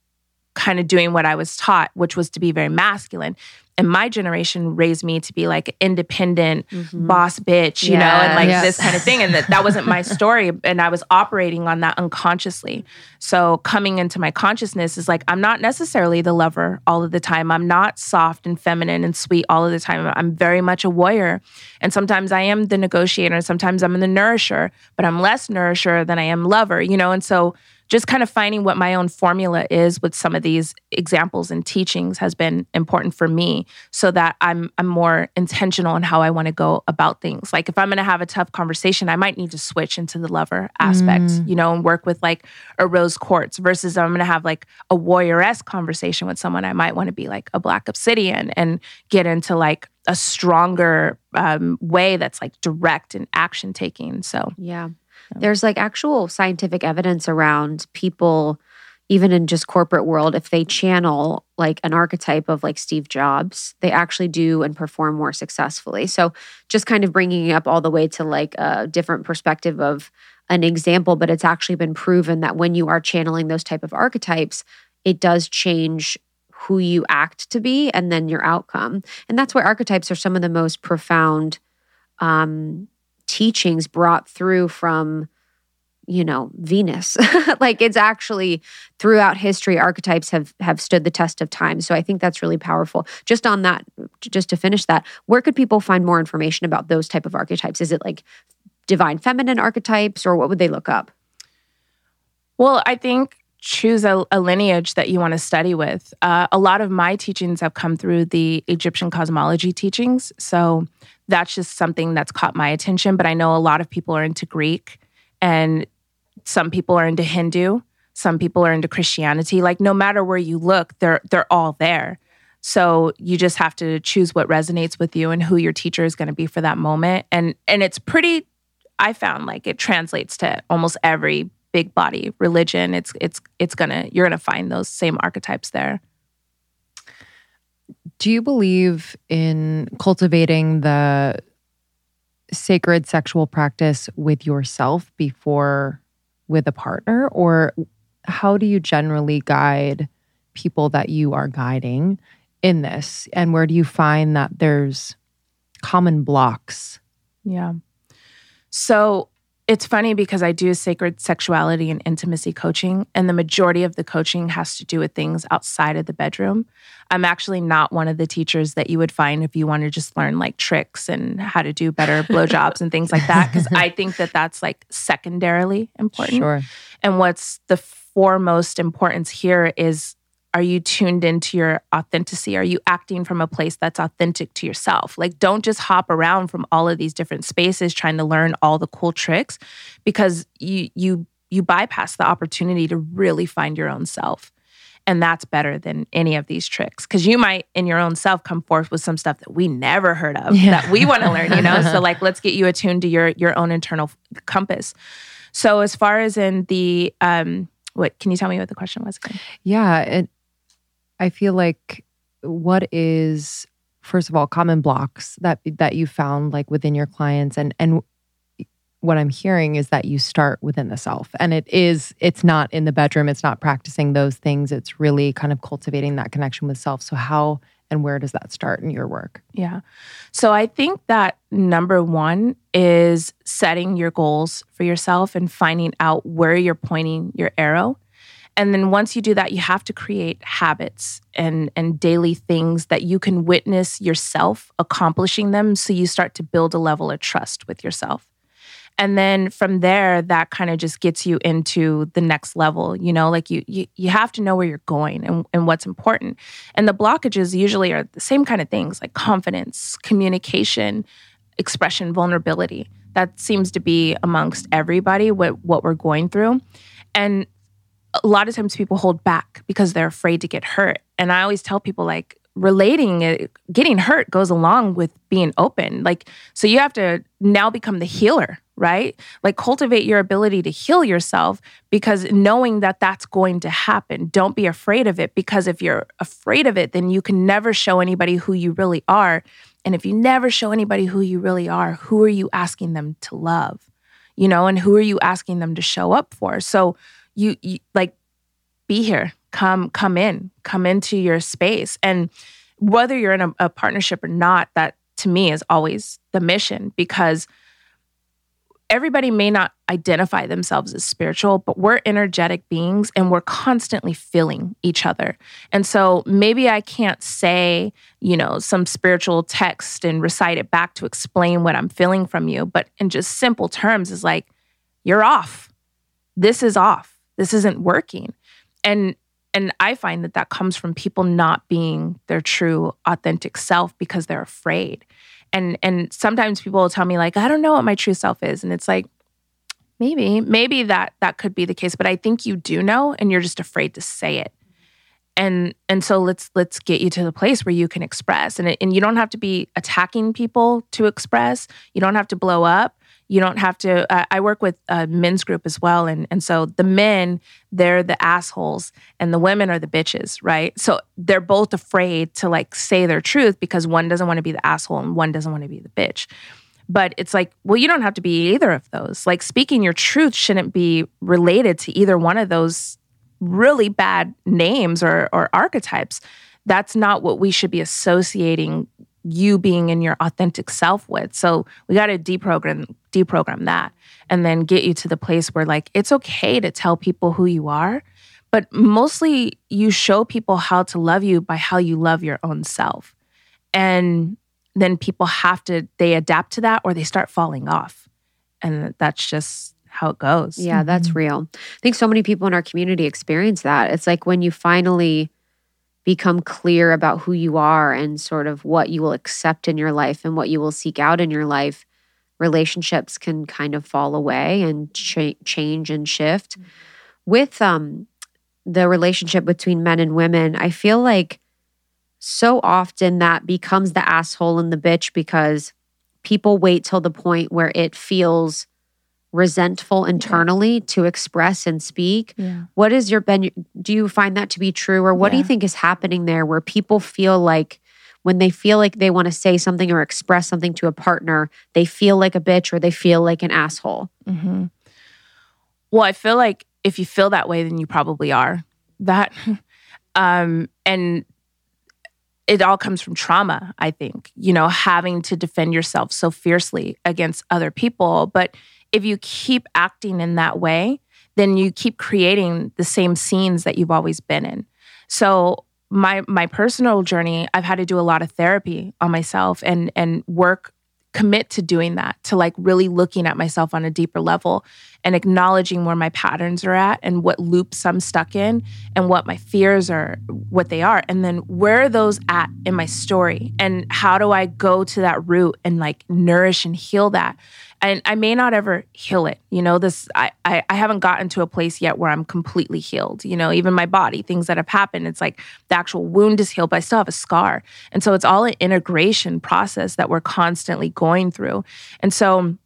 kind of doing what I was taught, which was to be very masculine and my generation raised me to be like independent mm-hmm. boss bitch, you yeah, know, and like yes. this kind of thing. And that, that wasn't my story. And I was operating on that unconsciously. So coming into my consciousness is like, I'm not necessarily the lover all of the time. I'm not soft and feminine and sweet all of the time. I'm very much a warrior. And sometimes I am the negotiator. Sometimes I'm the nourisher, but I'm less nourisher than I am lover, you know? And so just kind of finding what my own formula is with some of these examples and teachings has been important for me so that I'm I'm more intentional in how I want to go about things. Like if I'm going to have a tough conversation, I might need to switch into the lover aspect, mm. you know, and work with like a rose quartz versus I'm going to have like a warrioress conversation with someone I might want to be like a black obsidian and get into like a stronger um, way that's like direct and action taking. So, yeah. There's like actual scientific evidence around people even in just corporate world if they channel like an archetype of like Steve Jobs, they actually do and perform more successfully. So just kind of bringing up all the way to like a different perspective of an example, but it's actually been proven that when you are channeling those type of archetypes, it does change who you act to be and then your outcome. And that's why archetypes are some of the most profound um teachings brought through from you know venus. Like it's actually throughout history archetypes have have stood the test of time. So i think that's really powerful. Just on that just to finish that where could people find more information about those type of archetypes? Is it like divine feminine archetypes or what would they look up? Well i think choose a, a, lineage that you want to study with. Uh, a lot of my teachings have come through the Egyptian cosmology teachings. So that's just something that's caught my attention. But I know a lot of people are into Greek and some people are into Hindu. Some people are into Christianity. Like no matter where you look, they're they're all there. So you just have to choose what resonates with you and who your teacher is going to be for that moment. And and it's pretty I found like it translates to almost every big body religion it's it's it's gonna you're gonna find those same archetypes there do you believe in cultivating the sacred sexual practice with yourself before with a partner? Or how do you generally guide people that you are guiding in this? And where do you find that there's common blocks? Yeah. So it's funny because I do sacred sexuality and intimacy coaching, and the majority of the coaching has to do with things outside of the bedroom. I'm actually not one of the teachers that you would find if you want to just learn like tricks and how to do better blowjobs and things like that, because I think that that's like secondarily important. Sure. And what's the foremost importance here is are you tuned into your authenticity? Are you acting from a place that's authentic to yourself? Like, don't just hop around from all of these different spaces trying to learn all the cool tricks because you, you, you bypass the opportunity to really find your own self. And that's better than any of these tricks because you might, in your own self, come forth with some stuff that we never heard of yeah. that we want to learn. You know, so like let's get you attuned to your your own internal compass. So as far as in the um, what can you tell me what the question was? Again? Yeah, it, I feel like what is first of all common blocks that that you found like within your clients and and what I'm hearing is that you start within the self. And it is, it's not in the bedroom, it's not practicing those things. It's really kind of cultivating that connection with self. So, how and where does that start in your work? Yeah. So, I think that number one is setting your goals for yourself and finding out where you're pointing your arrow. And then once you do that, you have to create habits and, and daily things that you can witness yourself accomplishing them. So you start to build a level of trust with yourself. And then from there, that kind of just gets you into the next level. You know, like you you, you have to know where you're going and, and what's important. And the blockages usually are the same kind of things like confidence, communication, expression, vulnerability. That seems to be amongst everybody what, what we're going through. And a lot of times people hold back because they're afraid to get hurt. And I always tell people like relating eh, getting hurt goes along with being open. Like so you have to now become the healer right? Like cultivate your ability to heal yourself because knowing that that's going to happen. Don't be afraid of it because if you're afraid of it, then you can never show anybody who you really are. And if you never show anybody who you really are, who are you asking them to love? You know, and who are you asking them to show up for? So you, you like be here. Come come in. Come into your space. And whether you're in a, a partnership or not, that to me is always the mission because everybody may not identify themselves as spiritual, but we're energetic beings and we're constantly feeling each other. And so maybe I can't say, you know, some spiritual text and recite it back to explain what I'm feeling from you, but in just simple terms is like, you're off. This is off. This isn't working. And and I find that that comes from people not being their true authentic self because they're afraid. And and sometimes people will tell me like i don't know what my true self is. And it's like maybe maybe that that could be the case but i think you do know and you're just afraid to say it. And and so let's let's get you to the place where you can express. And and you don't have to be attacking people to express. You don't have to blow up you don't have to uh, i work with a men's group as well and and so the men they're the assholes and the women are the bitches right? So they're both afraid to like say their truth because one doesn't want to be the asshole and one doesn't want to be the bitch. But it's like well you don't have to be either of those. Like speaking your truth shouldn't be related to either one of those really bad names or or archetypes. That's not what we should be associating you being in your authentic self with. So we got to deprogram deprogram that and then get you to the place where like it's okay to tell people who you are, but mostly you show people how to love you by how you love your own self. And then people have to they adapt to that or they start falling off. And that's just how it goes. Yeah, that's mm-hmm. real. I think so many people in our community experience that. It's like when you finally become clear about who you are and sort of what you will accept in your life and what you will seek out in your life, relationships can kind of fall away and ch- change and shift. Mm-hmm. With um, the relationship between men and women, I feel like so often that becomes the asshole and the bitch because people wait till the point where it feels resentful internally to express and speak. Yeah. What is your been do you find that to be true or what yeah. do you think is happening there where people feel like when they feel like they want to say something or express something to a partner, they feel like a bitch or they feel like an asshole? Mm-hmm. Well, I feel like if you feel that way, then you probably are that. um, and it all comes from trauma, I think, you know, having to defend yourself so fiercely against other people. But if you keep acting in that way, then you keep creating the same scenes that you've always been in. So my my personal journey, I've had to do a lot of therapy on myself and and work commit to doing that, to like really looking at myself on a deeper level and acknowledging where my patterns are at and what loops I'm stuck in and what my fears are, what they are. And then where are those at in my story? And how do I go to that root and like nourish and heal that? I, I may not ever heal it. You know, this I, I I haven't gotten to a place yet where I'm completely healed. You know, even my body, things that have happened, it's like the actual wound is healed, but I still have a scar. And so it's all an integration process that we're constantly going through. And so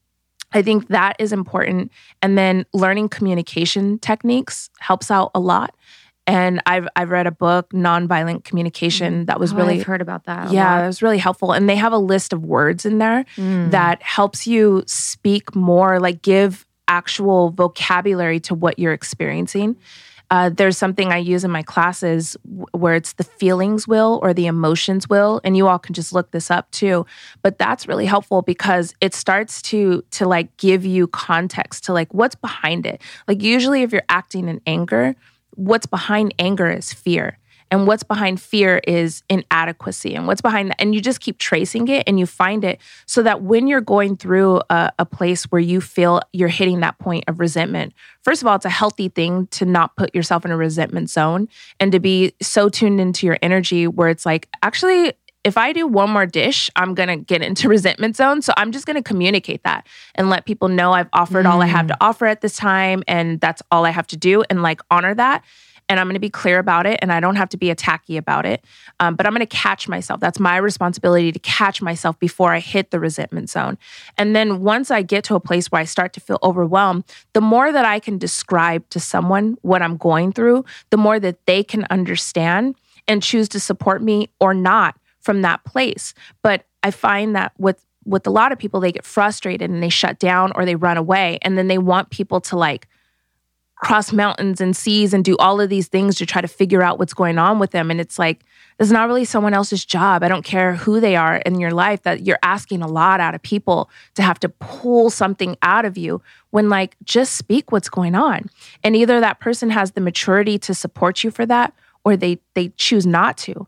I think that is important. And then learning communication techniques helps out a lot. And I've I've read a book, Nonviolent Communication, that was Oh, really I've heard about that. yeah, that was really helpful. And they have a list of words in there Mm. that helps you speak more, like give actual vocabulary to what you're experiencing. Uh, there's something I use in my classes where it's the feelings wheel or the emotions wheel, and you all can just look this up too. But that's really helpful because it starts to to like give you context to like what's behind it. Like usually, if you're acting in anger, what's behind anger is fear. And what's behind fear is inadequacy. And what's behind that, and you just keep tracing it and you find it so that when you're going through a, a place where you feel you're hitting that point of resentment, first of all, it's a healthy thing to not put yourself in a resentment zone and to be so tuned into your energy where it's like, actually, if I do one more dish, I'm going to get into resentment zone. So I'm just going to communicate that and let people know I've offered all I have to offer at this time and that's all I have to do and like honor that. And I'm going to be clear about it and I don't have to be attacky about it. Um, but I'm going to catch myself. That's my responsibility to catch myself before I hit the resentment zone. And then once I get to a place where I start to feel overwhelmed, the more that I can describe to someone what I'm going through, the more that they can understand and choose to support me or not from that place. But I find that with with a lot of people, they get frustrated and they shut down or they run away, and then they want people to like cross mountains and seas and do all of these things to try to figure out what's going on with them. And it's like it's not really someone else's job. I don't care who they are in your life. That you're asking a lot out of people to have to pull something out of you when like just speak what's going on. And either that person has the maturity to support you for that, or they they choose not to.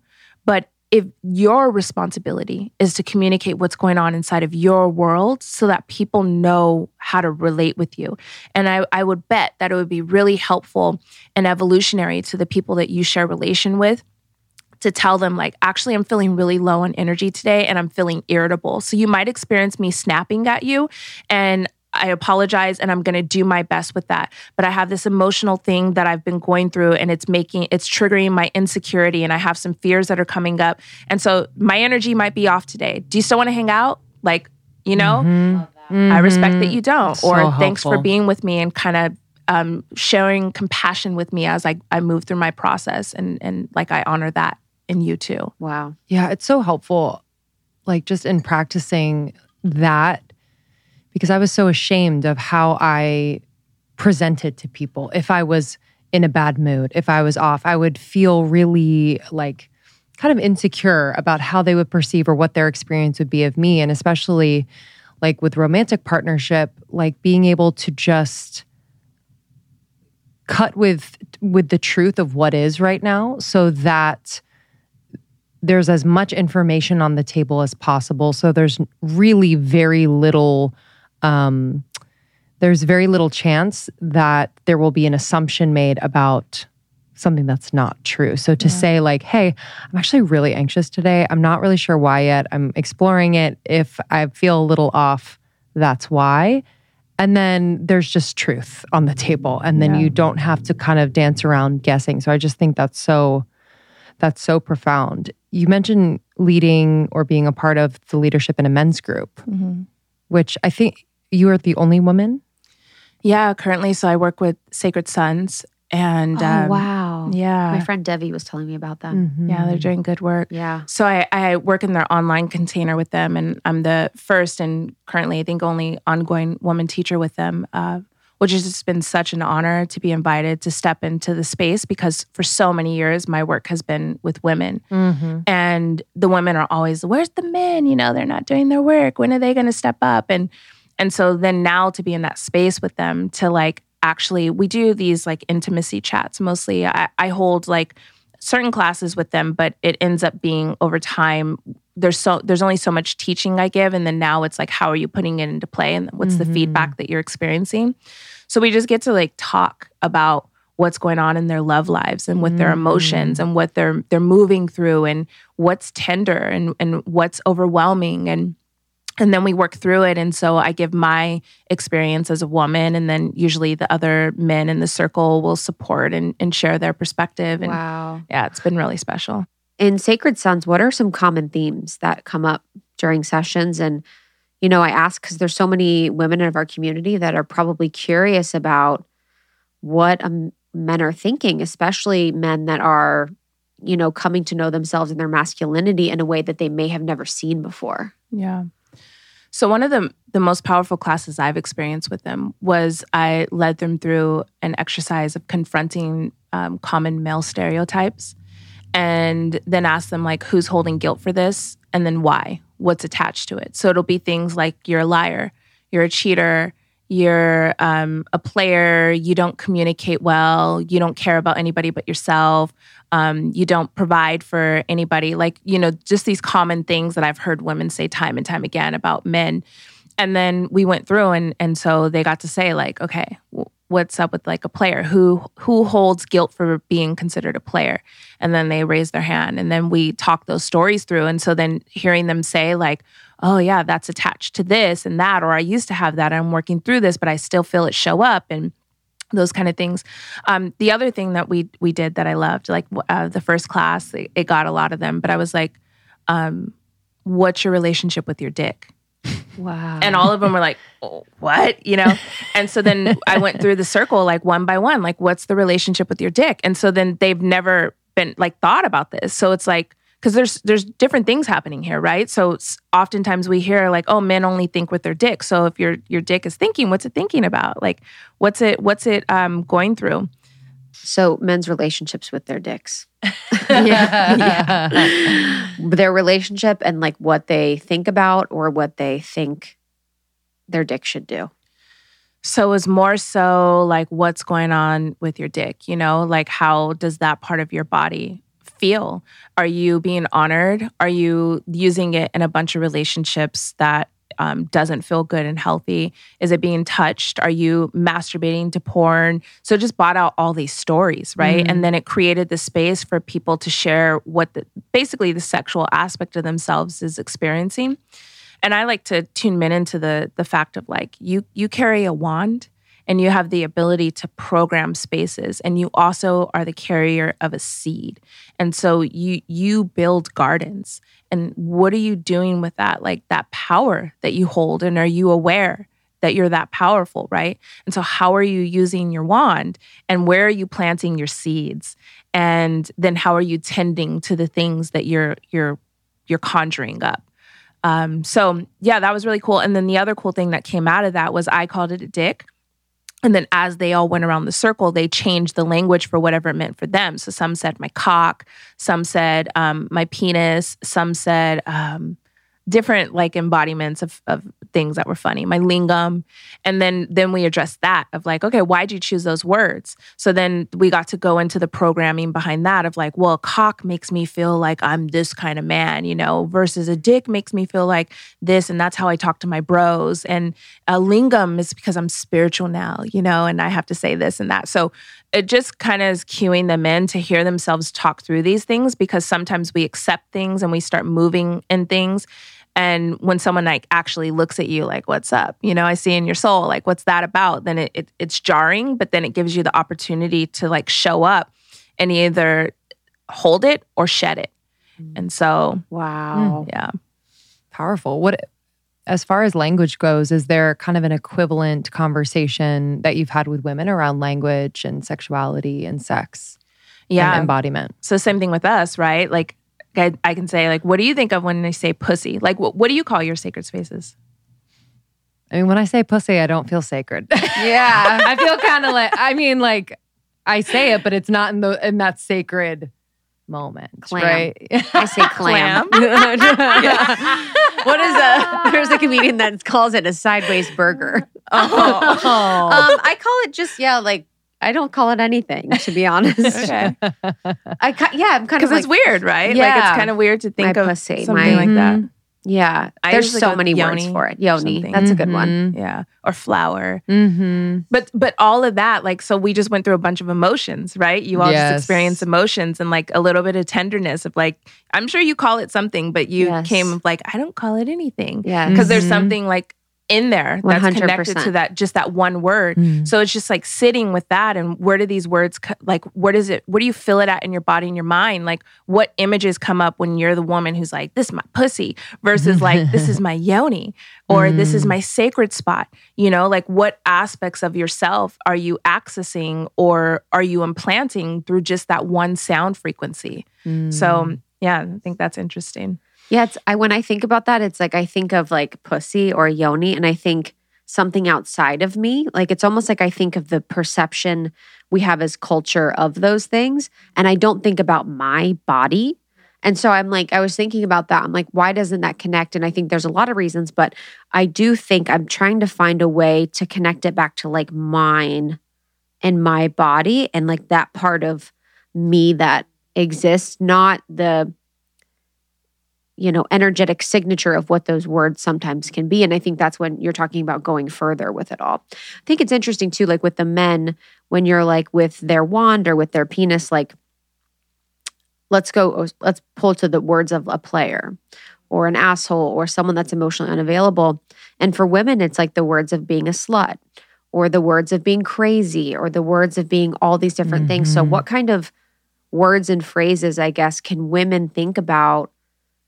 If your responsibility is to communicate what's going on inside of your world so that people know how to relate with you. And I, I would bet that it would be really helpful and evolutionary to the people that you share relation with to tell them like actually i'm feeling really low on energy today and i'm feeling irritable so you might experience me snapping at you and I apologize and I'm going to do my best with that. But I have this emotional thing that I've been going through and it's making, it's triggering my insecurity and I have some fears that are coming up. And so my energy might be off today. Do you still want to hang out? Like, you know, I respect that you don't. So or thanks for being with me and kind of um, sharing compassion with me as I, I move through my process. And, and like I honor that in you too. Wow. Yeah, it's so helpful, like just in practicing that, because I was so ashamed of how I presented to people. If I was in a bad mood, if I was off, I would feel really like kind of insecure about how they would perceive or what their experience would be of me. And especially like with romantic partnership, like being able to just cut with with the truth of what is right now so that there's as much information on the table as possible. So there's really very little, um, there's very little chance that there will be an assumption made about something that's not true. So to say, like, hey, I'm actually really anxious today. I'm not really sure why yet. I'm exploring it. If I feel a little off, that's why. And then there's just truth on the table. And then Yeah. you don't have to kind of dance around guessing. So I just think that's so that's so profound. You mentioned leading or being a part of the leadership in a men's group, which I think you are the only woman. Yeah, currently, so I work with Sacred Sons, and oh, um, wow. yeah, My friend Debbie was telling me about that. yeah, they're doing good work. Yeah. So I, I work in their online container with them, and I'm the first and currently, I think, only ongoing woman teacher with them, uh, which has just been such an honor to be invited to step into the space because for so many years, my work has been with women. And the women are always, where's the men? You know, they're not doing their work. When are they going to step up? And and so then now to be in that space with them to like actually we do these like intimacy chats mostly. I, I hold like certain classes with them, but it ends up being over time. There's so there's only so much teaching I give, and then now it's like how are you putting it into play, and what's the mm-hmm. feedback that you're experiencing. So we just get to like talk about what's going on in their love lives and with their emotions mm. and what they're they're moving through and what's tender and and what's overwhelming and and then we work through it and so i give my experience as a woman and then usually the other men in the circle will support and, and share their perspective and Wow. yeah it's been really special In Sacred Sons, what are some common themes that come up during sessions? And, you know, I ask because there's so many women of our community that are probably curious about what um, men are thinking, especially men that are, you know, coming to know themselves and their masculinity in a way that they may have never seen before. Yeah. So one of the the most powerful classes I've experienced with them was I led them through an exercise of confronting um, common male stereotypes, and then asked them like, who's holding guilt for this, and then why, what's attached to it. So it'll be things like you're a liar, you're a cheater, you're um, a player, you don't communicate well, you don't care about anybody but yourself, um, you don't provide for anybody. Like, you know, just these common things that I've heard women say time and time again about men. And then we went through, and and so they got to say like, okay, what's up with like a player who who holds guilt for being considered a player, and then they raised their hand, and then we talked those stories through, and so then hearing them say like, oh yeah, that's attached to this and that, or I used to have that, I'm working through this, but I still feel it show up, and those kind of things. Um, the other thing that we we did that I loved, like uh, the first class, it, it got a lot of them, but I was like, um, "What's your relationship with your dick?" Wow. And all of them were like, oh, "What?" You know. And so then I went through the circle like one by one, like, "What's the relationship with your dick?" And so then they've never been like thought about this. So it's like because there's there's different things happening here, right? So oftentimes we hear like, "Oh, men only think with their dick." So if your your dick is thinking, what's it thinking about? Like, what's it what's it um, going through? so men's relationships with their dicks. yeah. their relationship and like what they think about or what they think their dick should do. So it's more so like what's going on with your dick, you know? Like how does that part of your body feel? Are you being honored? Are you using it in a bunch of relationships that um, doesn't feel good and healthy? Is it being touched? Are you masturbating to porn? So just brought out all these stories, right? And then it created the space for people to share what the, basically the sexual aspect of themselves is experiencing and I like to tune men into the the fact of like you you carry a wand and you have the ability to program spaces and you also are the carrier of a seed. And so you you build gardens. And what are you doing with that like that power that you hold and are you aware that you're that powerful, right? And so how are you using your wand and where are you planting your seeds? And then how are you tending to the things that you're you're you're conjuring up? Um, so yeah, that was really cool. And then the other cool thing that came out of that was I called it a dick. And then as they all went around the circle, they changed the language for whatever it meant for them. So some said my cock, some said um, my penis, some said um, different like embodiments of, of things that were funny, my lingam. And then then we addressed that of like, okay, why'd you choose those words? So then we got to go into the programming behind that of like, well, cock makes me feel like I'm this kind of man, you know, versus a dick makes me feel like this. And that's how I talk to my bros. And a lingam is because I'm spiritual now, you know, and I have to say this and that. So it just kind of is cueing them in to hear themselves talk through these things because sometimes we accept things and we start moving in things. And when someone like actually looks at you like, what's up? You know, I see in your soul, like, what's that about? Then it, it it's jarring, but then it gives you the opportunity to like show up and either hold it or shed it. Mm. And so, Wow. yeah. Powerful. What as far as language goes, is there kind of an equivalent conversation that you've had with women around language and sexuality and sex Yeah. and embodiment? So same thing with us, right? Like I, I can say like, what do you think of when they say pussy? Like, what, what do you call your sacred spaces? I mean, when I say pussy, I don't feel sacred. yeah. I feel kind of like I mean, like I say it, but it's not in the in that sacred moment. Clam. Right. I say clam. what is a there's a comedian that calls it a sideways burger. Oh, Um, I call it just yeah, like I don't call it anything to be honest. okay. I ca- yeah, I'm kind of Because like it's weird, right? Like it's kind of weird to think My of pussy, something my- like that. Yeah. I There's so many words for it. Yoni. That's a good one. Yeah. Or flower. Mm-hmm. But but all of that, like, so we just went through a bunch of emotions, right? You all Yes. just experienced emotions and like a little bit of tenderness of like, I'm sure you call it something, but you Yes. came like, I don't call it anything. Yeah. Because there's Mhm. something like in there that's 100%. connected to that, just that one word. Mm. So it's just like sitting with that and where do these words like where does it where do you feel it at in your body and your mind? Like what images come up when you're the woman who's like this is my pussy versus like this is my yoni or this is my sacred spot. You know, like what aspects of yourself are you accessing or are you implanting through just that one sound frequency? So, yeah, I think that's interesting. Yeah, it's I when I think about that, it's like I think of like pussy or yoni, and I think something outside of me. Like it's almost like I think of the perception we have as culture of those things, and I don't think about my body. And so I'm like, I was thinking about that. I'm like, why doesn't that connect? And I think there's a lot of reasons, but I do think I'm trying to find a way to connect it back to like mine and my body and like that part of me that exists, not the you know, energetic signature of what those words sometimes can be. And I think that's when you're talking about going further with it all. I think it's interesting too, like with the men, when you're like with their wand or with their penis, like, let's go, let's pull to the words of a player or an asshole or someone that's emotionally unavailable. And for women, it's like the words of being a slut or the words of being crazy or the words of being all these different things. So, Mhm. what kind of words and phrases, I guess, can women think about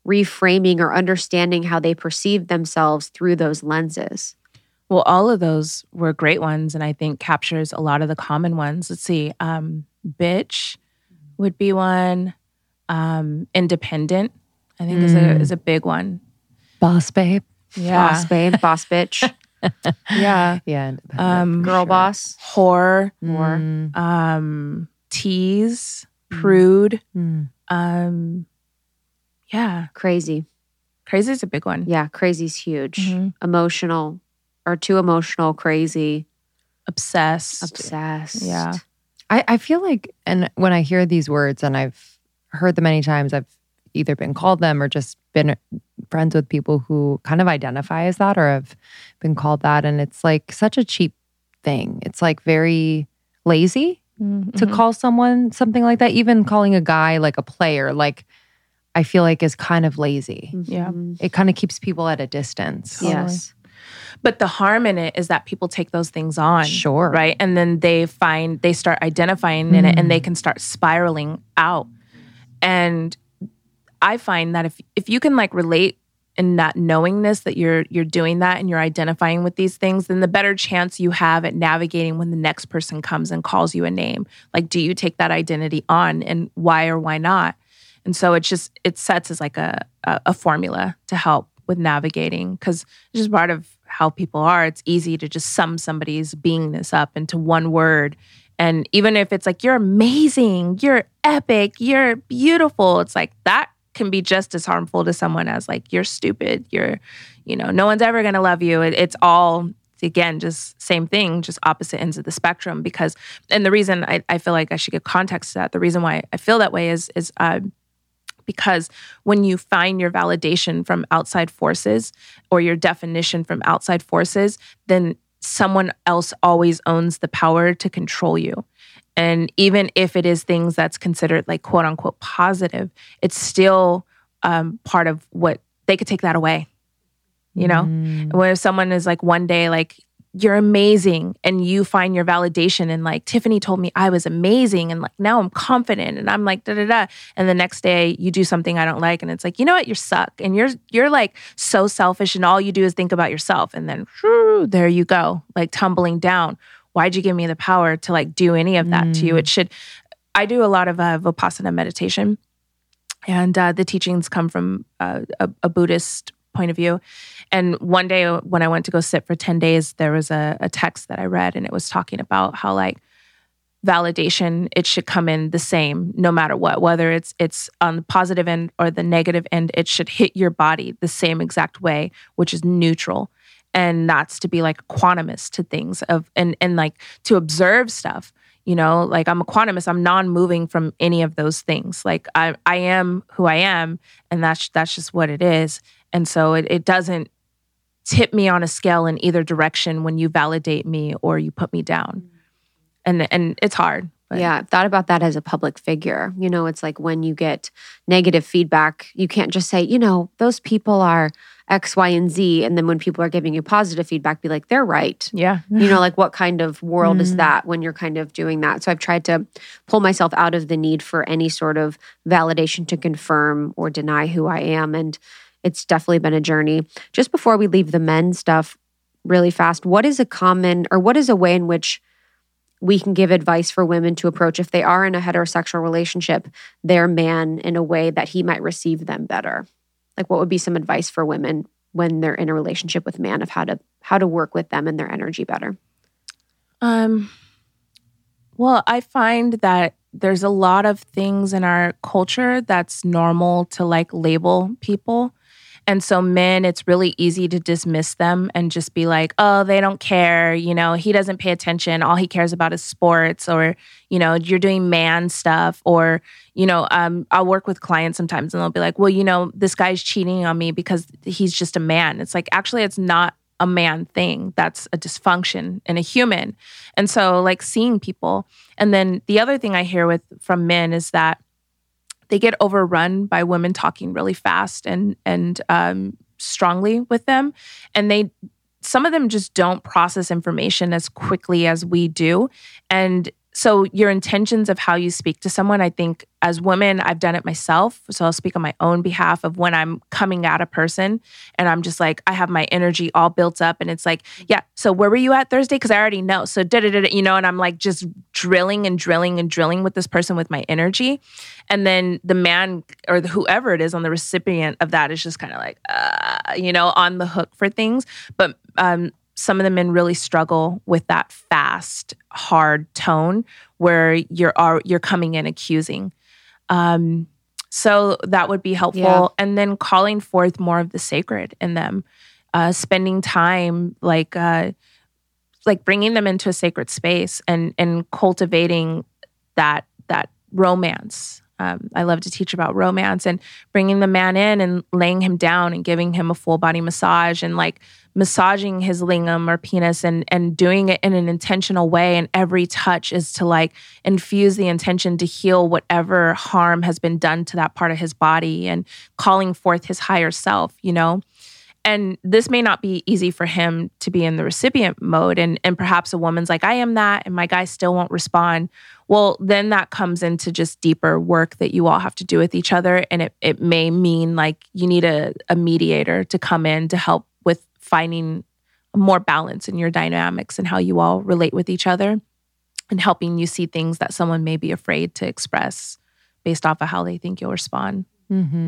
reframing or understanding how they perceive themselves through those lenses? Well, all of those were great ones, and I think captures a lot of the common ones. Let's see, um, bitch would be one. Um, independent, I think, is a Mm. is a big one. Boss babe. Yeah, boss babe, boss bitch, yeah. Yeah. Um, girl sure. boss. Whore, More. Mm, um, tease, prude. mm. Um, yeah, Crazy. crazy is a big one. Yeah, crazy's huge. Mhm. Emotional or too emotional, crazy, Obsessed. obsessed. Yeah. I, I feel like, and when I hear these words, and I've heard them many times, I've either been called them or just been friends with people who kind of identify as that or have been called that. And it's like such a cheap thing. It's like very lazy to Mhm. call someone something like that. Even calling a guy like a player, like I feel like is kind of lazy. Yeah. Mhm. It kind of keeps people at a distance. Totally. Yes. But the harm in it is that people take those things on. Sure. Right. And then they find, they start identifying in it and they Mm. can start spiraling out. And I find that if, if you can like relate in that knowingness that you're you're doing that and you're identifying with these things then the better chance you have at navigating when the next person comes and calls you a name like do you take that identity on and why or why not and so it just it sets as like a a, a formula to help with navigating because it's just part of how people are. It's easy to just sum somebody's beingness up into one word. And even if it's like you're amazing you're epic you're beautiful it's like that can be just as harmful to someone as like you're stupid you're you know no one's ever going to love you. It, it's all again just same thing just opposite ends of the spectrum because and the reason I, I feel like i should give context to that the reason why i feel that way is is uh, because when you find your validation from outside forces or your definition from outside forces then someone else always owns the power to control you and even if it is things that's considered like quote unquote positive, it's still um, part of what they could take that away. You know, Mm. when if someone is like one day like you're amazing and you find your validation. And like Tiffany told me I was amazing and like now I'm confident and I'm like da da da. And the next day you do something I don't like and it's like you know what? You suck. And you're you're like so selfish and all you do is think about yourself. And then there you go like tumbling down. Why'd you give me the power to like do any of that to you? Mm. it should I do a lot of uh, vipassana meditation. And uh, the teachings come from uh, a, a Buddhist point of view. And one day when I went to go sit for 10 days, there was a, a text that I read and it was talking about how like validation, it should come in the same no matter what, whether it's it's on the positive end or the negative end, it should hit your body the same exact way, which is neutral. And that's to be like equanimous to things of and and like to observe stuff you know like i'm a equanimous i'm non-moving from any of those things like i i am who i am and that's that's just what it is And so it, it doesn't tip me on a scale in either direction when you validate me or you put me down. And and it's hard. But. Yeah, I've thought about that as a public figure. You know, it's like when you get negative feedback, you can't just say, you know, those people are X, Y, and Z. And then when people are giving you positive feedback, be like, they're right. Yeah. you know, like what kind of world is mm. that when you're kind of doing that? So I've tried to pull myself out of the need for any sort of validation to confirm or deny who I am. And it's definitely been a journey. Just before we leave the men stuff really fast, what is a common or what is a way in which we can give advice for women to approach if they are in a heterosexual relationship, their man in a way that he might receive them better? Like what would be some advice for women when they're in a relationship with man of how to how to work with them and their energy better? Um well, I find that there's a lot of things in our culture that's normal to like label people. And so, men, it's really easy to dismiss them and just be like, oh, they don't care. You know, he doesn't pay attention. All he cares about is sports, or, you know, you're doing man stuff. Or, you know, um, I'll work with clients sometimes and they'll be like, well, you know, this guy's cheating on me because he's just a man. It's like, actually, it's not a man thing. That's a dysfunction in a human. And so, like, seeing people. And then the other thing I hear with from men is that, they get overrun by women talking really fast and and um, strongly with them, and they some of them just don't process information as quickly as we do, and so your intentions of how you speak to someone i think as women i've done it myself. So i'll speak on my own behalf of when i'm coming at a person and i'm just like i have my energy all built up and it's like yeah so where were you at thursday? Because i already know. So da da da you know and i'm like just drilling and drilling and drilling with this person with my energy. And then the man or the, whoever it is on the recipient of that is just kind of like uh, you know on the hook for things. But um some of the men really struggle with that fast, hard tone where you're are, you're coming in accusing. Um, so that would be helpful, yeah. and then calling forth more of the sacred in them, uh, spending time like uh, like bringing them into a sacred space and and cultivating that that romance um, I love to teach about romance and bringing the man in and laying him down and giving him a full body massage and like massaging his lingam or penis and and doing it in an intentional way. And every touch is to like infuse the intention to heal whatever harm has been done to that part of his body and calling forth his higher self. You know. And this may not be easy for him to be in the recipient mode. And, and perhaps a woman's like, I am that, and my guy still won't respond. Well, then that comes into just deeper work that you all have to do with each other. And it, it may mean like you need a, a mediator to come in to help with finding more balance in your dynamics and how you all relate with each other and helping you see things that someone may be afraid to express based off of how they think you'll respond. Mm-hmm.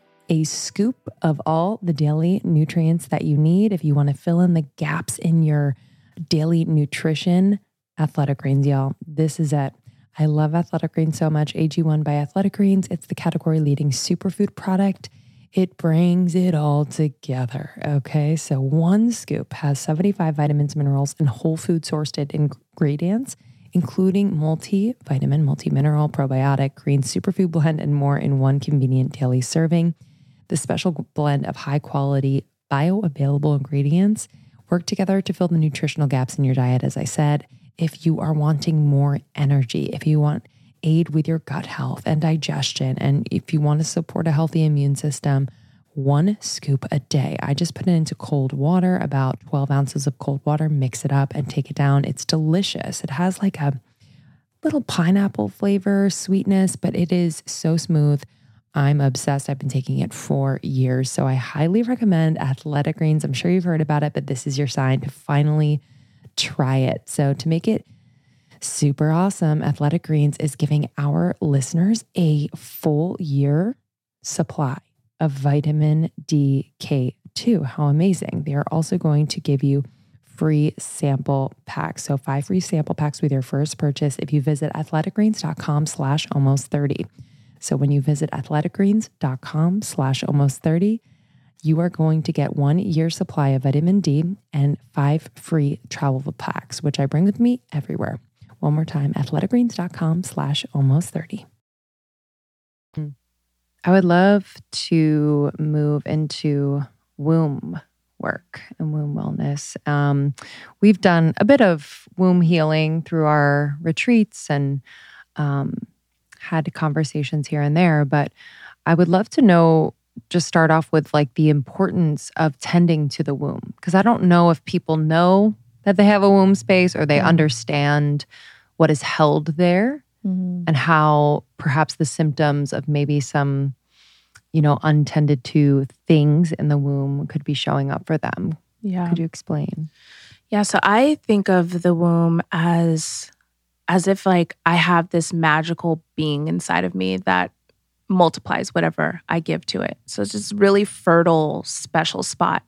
a scoop of all the daily nutrients that you need, if you want to fill in the gaps in your daily nutrition, Athletic Greens, y'all. This is it. I love Athletic Greens so much. AG1 by Athletic Greens. It's the category leading superfood product. It brings it all together. Okay. So one scoop has 75 vitamins, minerals, and whole food sourced ingredients including multivitamin, multi-mineral, probiotic, green superfood blend, and more in one convenient daily serving. The special blend of high quality, bioavailable ingredients work together to fill the nutritional gaps in your diet, as I said. If you are wanting more energy, if you want aid with your gut health and digestion, and if you want to support a healthy immune system, one scoop a day. I just put it into cold water, about 12 ounces of cold water, mix it up and take it down. It's delicious. It has like a little pineapple flavor, sweetness, but it is so smooth. I'm obsessed. I've been taking it for years. So I highly recommend Athletic Greens. I'm sure you've heard about it, but this is your sign to finally try it. So to make it super awesome, Athletic Greens is giving our listeners a full year supply of vitamin DK2. How amazing. They are also going to give you free sample packs. So five free sample packs with your first purchase if you visit athleticgreens.com slash almost 30. So when you visit athleticgreens.com slash almost 30, you are going to get one year supply of vitamin D and five free travel packs, which I bring with me everywhere. One more time, athleticgreens.com slash almost 30. I would love to move into womb work and womb wellness. Um, we've done a bit of womb healing through our retreats and um, had conversations here and there, but I would love to know just start off with like the importance of tending to the womb because I don't know if people know that they have a womb space or they mm-hmm. understand what is held there mm-hmm. and how perhaps the symptoms of maybe some you know untended to things in the womb could be showing up for them yeah could you explain yeah so i think of the womb as as if like i have this magical being inside of me that multiplies whatever i give to it. So it's just really fertile special spot.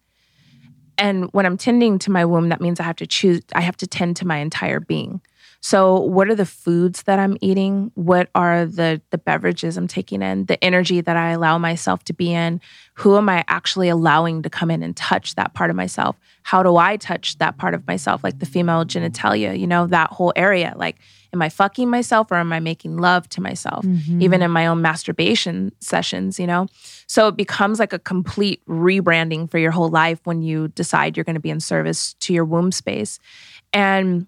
And when i'm tending to my womb that means i have to choose i have to tend to my entire being so, what are the foods that I'm eating? What are the the beverages I'm taking in? The energy that I allow myself to be in? Who am I actually allowing to come in and touch that part of myself? How do I touch that part of myself like the female genitalia, you know, that whole area? Like am I fucking myself or am I making love to myself? Mm-hmm. Even in my own masturbation sessions, you know? So it becomes like a complete rebranding for your whole life when you decide you're going to be in service to your womb space. And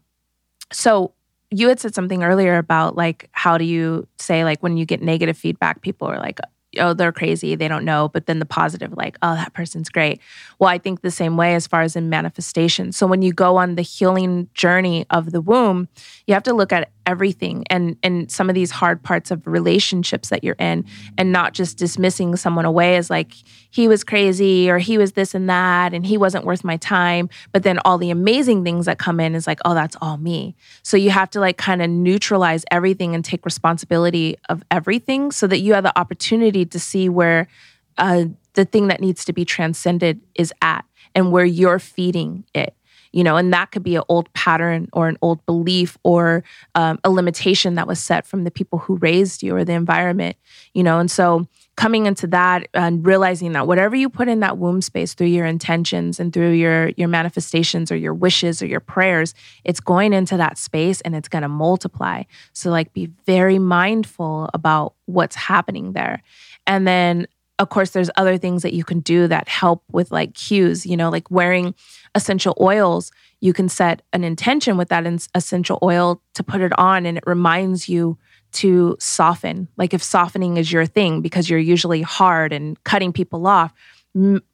so you had said something earlier about like how do you say like when you get negative feedback people are like oh they're crazy they don't know but then the positive like oh that person's great. Well i think the same way as far as in manifestation. So when you go on the healing journey of the womb you have to look at everything and and some of these hard parts of relationships that you're in and not just dismissing someone away as like he was crazy or he was this and that and he wasn't worth my time. But then all the amazing things that come in is like oh that's all me. So you have to like kind of neutralize everything and take responsibility of everything so that you have the opportunity to see where uh, the thing that needs to be transcended is at and where you're feeding it you know, and that could be an old pattern or an old belief or um, a limitation that was set from the people who raised you or the environment, you know, and so coming into that and realizing that whatever you put in that womb space through your intentions and through your your manifestations or your wishes or your prayers it's going into that space and it's going to multiply. So like be very mindful about what's happening there. And then of course there's other things that you can do that help with like cues you know like wearing essential oils. You can set an intention with that essential oil to put it on and it reminds you to soften. Like if softening is your thing because you're usually hard and cutting people off,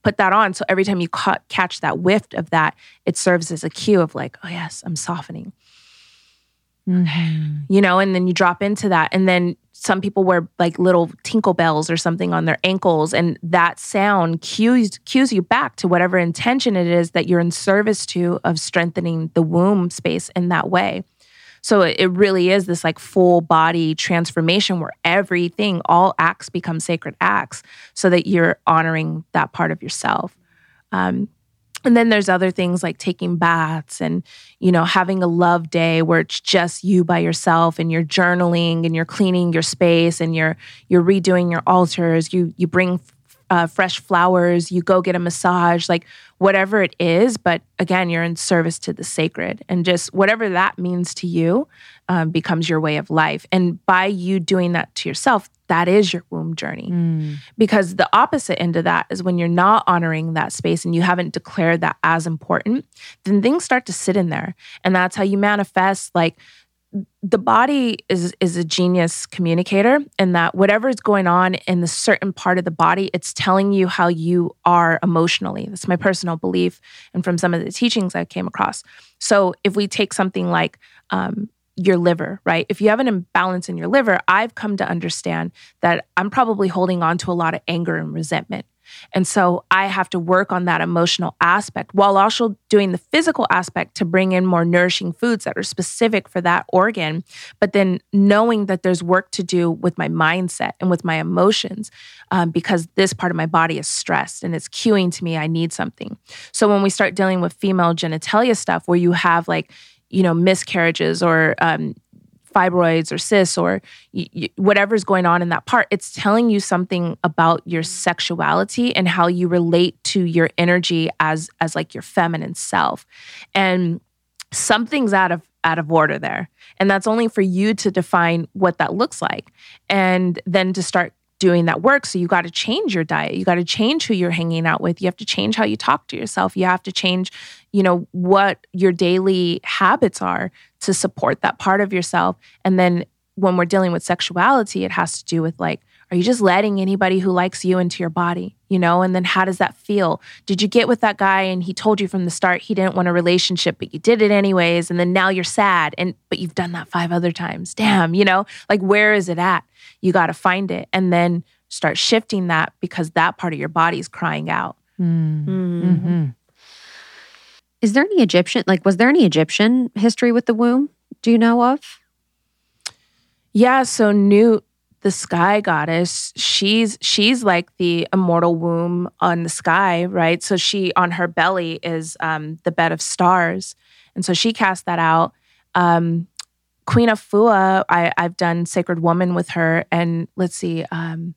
put that on. So every time you ca- catch that whiff of that, it serves as a cue of like, oh, yes, I'm softening. Mm-hmm. You know, and then you drop into that. And then some people wear like little tinkle bells or something on their ankles. And that sound cues, cues you back to whatever intention it is that you're in service to of strengthening the womb space in that way. So it really is this like full body transformation where everything, all acts become sacred acts so that you're honoring that part of yourself. Um, and then there's other things like taking baths and you know having a love day where it's just you by yourself and you're journaling and you're cleaning your space and you're you're redoing your altars. You you bring uh, fresh flowers, you go get a massage, like whatever it is. But again, you're in service to the sacred, and just whatever that means to you um, becomes your way of life. And by you doing that to yourself, that is your womb journey. Mm. Because the opposite end of that is when you're not honoring that space and you haven't declared that as important, then things start to sit in there. And that's how you manifest like the body is is a genius communicator in that whatever is going on in the certain part of the body it's telling you how you are emotionally. That's my personal belief and from some of the teachings i came across. So if we take something like um, your liver right? If you have an imbalance in your liver i've come to understand that i'm probably holding on to a lot of anger and resentment and so I have to work on that emotional aspect while also doing the physical aspect to bring in more nourishing foods that are specific for that organ. But then knowing that there's work to do with my mindset and with my emotions um, because this part of my body is stressed and it's cueing to me, I need something. So when we start dealing with female genitalia stuff where you have like, you know, miscarriages or um, fibroids or cysts or y- y- whatever's going on in that part it's telling you something about your sexuality and how you relate to your energy as as like your feminine self. And something's out of out of order there. And that's only for you to define what that looks like. And then to start doing that work. So you got to change your diet. You got to change who you're hanging out with. You have to change how you talk to yourself. You have to change, you know, what your daily habits are to support that part of yourself. And then when we're dealing with sexuality, it has to do with like, are you just letting anybody who likes you into your body? You know, and then how does that feel? Did you get with that guy and he told you from the start he didn't want a relationship, but you did it anyways, and then now you're sad and but you've done that five other times. Damn, you know, like where is it at? You got to find it and then start shifting that because that part of your body is crying out. Mm. Mm-hmm. Is there any Egyptian, like, was there any Egyptian history with the womb? Do you know of? Yeah. So Nut, the sky goddess, she's she's like the immortal womb on the sky, right? So she on her belly is um, the bed of stars, and so she cast that out. Um, Queen Afua, I, I've done Sacred Woman with her, and let's see, um,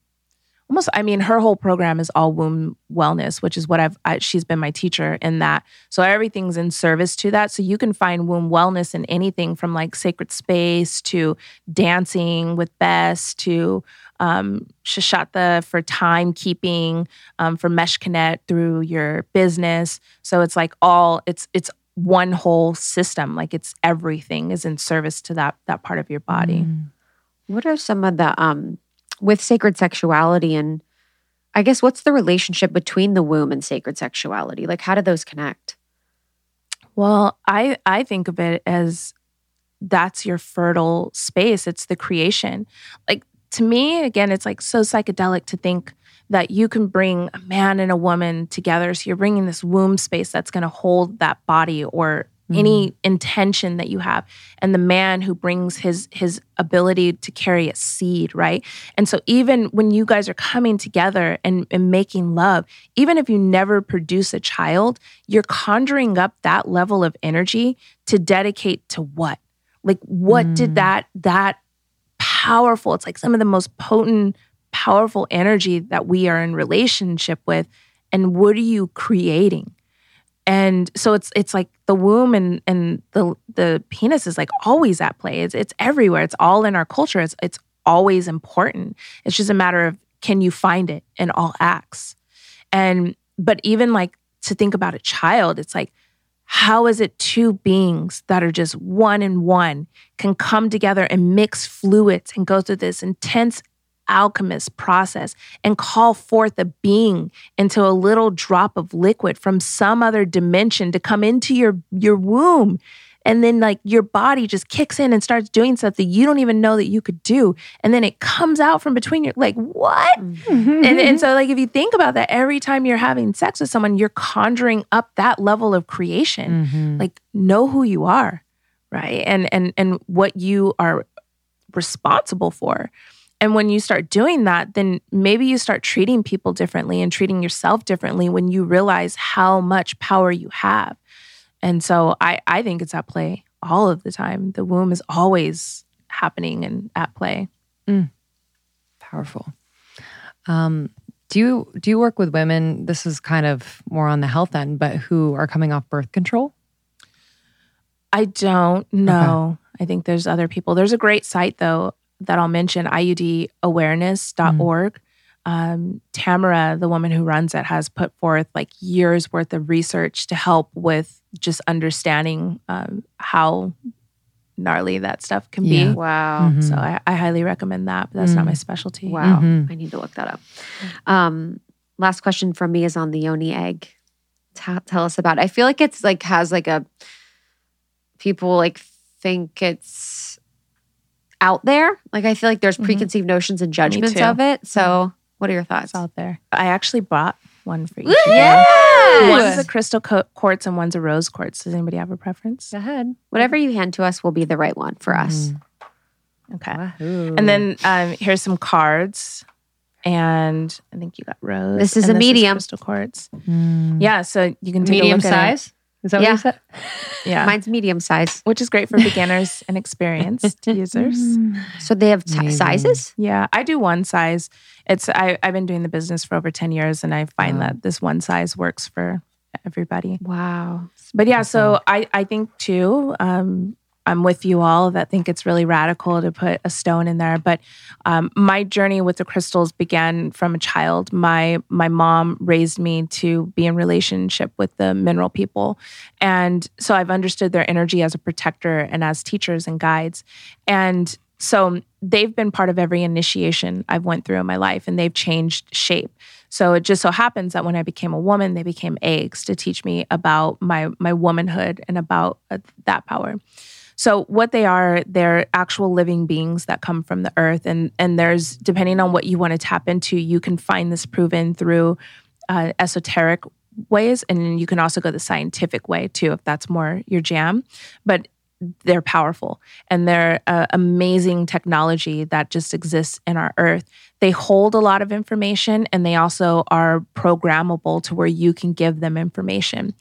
almost i mean her whole program is all womb wellness which is what i've I, she's been my teacher in that. So everything's in service to that. So you can find womb wellness in anything from like sacred space to dancing with Bes to um, Seshat for timekeeping um, for Meskhenet through your business. So it's like all it's it's one whole system like it's everything is in service to that that part of your body mm. what are some of the um with sacred sexuality and I guess what's the relationship between the womb and sacred sexuality? Like how do those connect? Well, I I think of it as that's your fertile space. It's the creation. Like to me, again, it's like so psychedelic to think that you can bring a man and a woman together. So you're bringing this womb space that's going to hold that body or any intention that you have and the man who brings his his ability to carry a seed right and so even when you guys are coming together and, and making love even if you never produce a child you're conjuring up that level of energy to dedicate to what like what Mm. did that that powerful it's like some of the most potent powerful energy that we are in relationship with and what are you creating? And so it's it's like the womb and and the the penis is like always at play. It's it's everywhere. It's all in our culture. It's it's always important. It's just a matter of can you find it in all acts? And but even like to think about a child it's like how is it two beings that are just one and one can come together and mix fluids and go through this intense alchemist process and call forth a being into a little drop of liquid from some other dimension to come into your your womb. And then like your body just kicks in and starts doing stuff that you don't even know that you could do. And then it comes out from between your like what? And, and so like if you think about that every time you're having sex with someone you're conjuring up that level of creation. Mhm. like know who you are right? And and and what you are responsible for and when you start doing that then maybe you start treating people differently and treating yourself differently when you realize how much power you have and so i i think it's at play all of the time the womb is always happening and at play powerful. Um, do you do you work with women? This is kind of more on the health end, but who are coming off birth control? I don't know. I think there's other people. There's a great site though that I'll mention, iudawareness.org. Um, Tamara, the woman who runs it, has put forth like years worth of research to help with just understanding um, how gnarly that stuff can Yeah. be. Wow. Mhm. So I, I highly recommend that, but that's not Mm. my specialty. Wow. Mhm. I need to look that up. Um, last question from me is on the yoni egg. Tell, tell us about it. I feel like it's like has like a people like think it's out there. Like I feel like there's Mhm. preconceived notions and judgments of it. So what are your thoughts? It's out there. I actually bought one for each. of you. Yes! One's a crystal co- quartz and one's a rose quartz. Does anybody have a preference? Go ahead. Whatever you hand to us will be the right one for us. Okay. Wahoo. And then um, here's some cards. And I think you got rose. This is and a medium. crystal quartz. Mm. Yeah, so you can take medium a look at size. Is that what Yeah. you said? Yeah, Mine's medium size. which is great for beginners and experienced users. So they have t- sizes? Yeah, I do one size. It's I, I've been doing the business for over ten years, and I find Wow. that this one size works for everybody. Wow. But yeah, so I I think too. Um, I'm with you all that think it's really radical to put a stone in there. But um, my journey with the crystals began from a child. My my mom raised me to be in relationship with the mineral people, and so I've understood their energy as a protector and as teachers and guides. And so they've been part of every initiation I've went through in my life, and they've changed shape. So it just so happens that when I became a woman, they became eggs to teach me about my my womanhood and about uh, that power. So what they are, they're actual living beings that come from the earth, and and there's depending on what you want to tap into, you can find this proven through uh, esoteric ways, and you can also go the scientific way too, if that's more your jam. But they're powerful and they're uh, amazing technology that just exists in our earth. They hold a lot of information and they also are programmable to where you can give them information.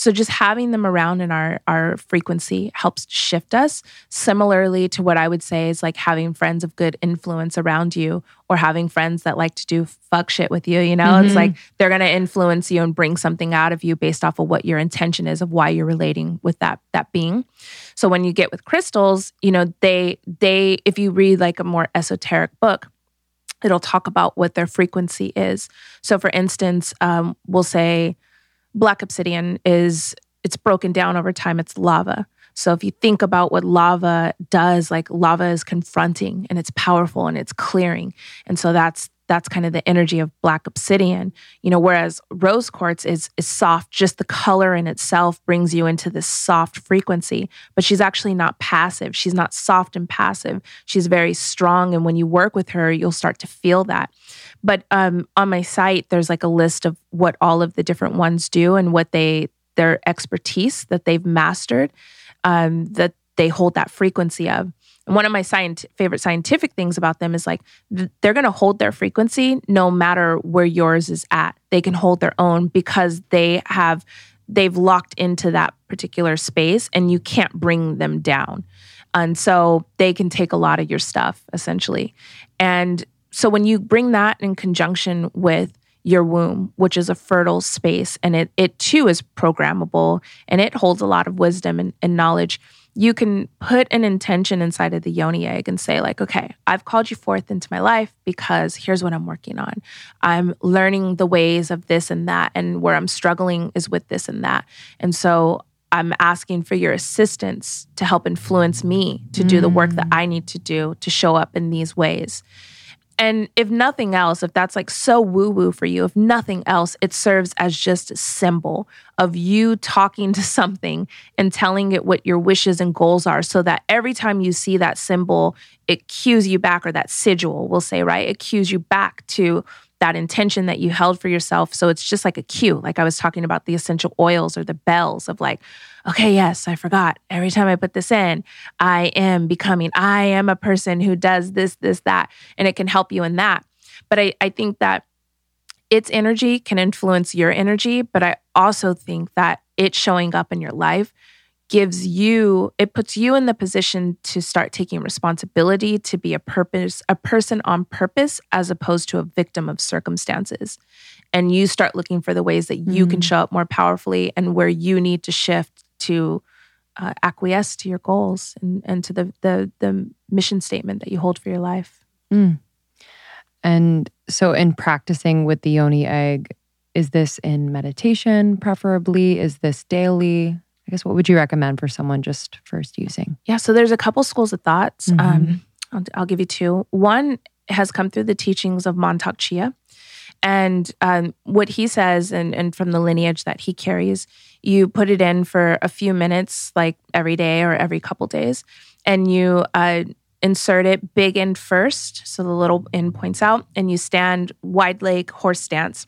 So just having them around in our our frequency helps shift us. Similarly to what I would say is like having friends of good influence around you or having friends that like to do fuck shit with you, you know? It's Mhm. like they're going to influence you and bring something out of you based off of what your intention is of why you're relating with that that being. So when you get with crystals, you know, they they if you read like a more esoteric book, it'll talk about what their frequency is. So for instance, um, we'll say black obsidian is it's broken down over time, it's lava. So if you think about what lava does, like lava is confronting and it's powerful and it's clearing. And so that's that's kind of the energy of black obsidian, you know, whereas rose quartz is is soft, just the color in itself brings you into this soft frequency, but she's actually not passive. She's not soft and passive. She's very strong and when you work with her, you'll start to feel that. But um, on my site there's like a list of what all of the different ones do and what they their expertise that they've mastered, um, that they hold that frequency of. And one of my scient- favorite scientific things about them is like th- they're going to hold their frequency no matter where yours is at. They can hold their own because they have they've locked into that particular space and you can't bring them down. And so they can take a lot of your stuff essentially. And so when you bring that in conjunction with your womb, which is a fertile space, and it it too is programmable and it holds a lot of wisdom and, and knowledge you can put an intention inside of the yoni egg and say like okay i've called you forth into my life because here's what i'm working on. I'm learning the ways of this and that and where i'm struggling is with this and that. And so i'm asking for your assistance to help influence me to do the work that mm. i need to do to show up in these ways and if nothing else, if that's like so woo woo for you, if nothing else, it serves as just a symbol of you talking to something and telling it what your wishes and goals are so that every time you see that symbol, it cues you back, or that sigil, we'll say, right? It cues you back to that intention that you held for yourself. So it's just like a cue. Like I was talking about the essential oils or the bells of like, okay, yes, I forgot. Every time I put this in, I am becoming, I am a person who does this, this, that. And it can help you in that. But I, I think that its energy can influence your energy. But I also think that it showing up in your life gives you it puts you in the position to start taking responsibility to be a purpose a person on purpose as opposed to a victim of circumstances and you start looking for the ways that you mm. can show up more powerfully and where you need to shift to uh, acquiesce to your goals and, and to the, the the mission statement that you hold for your life mm. and so in practicing with the yoni egg is this in meditation preferably is this daily I guess what would you recommend for someone just first using? Yeah, so there's a couple schools of thoughts. Mm-hmm. Um, I'll, I'll, give you two. One has come through the teachings of Mantak Chia. And um, what he says, and, and from the lineage that he carries, you put it in for a few minutes, like every day or every couple days, and you uh, insert it big end first. So the little end points out, and you stand wide leg horse stance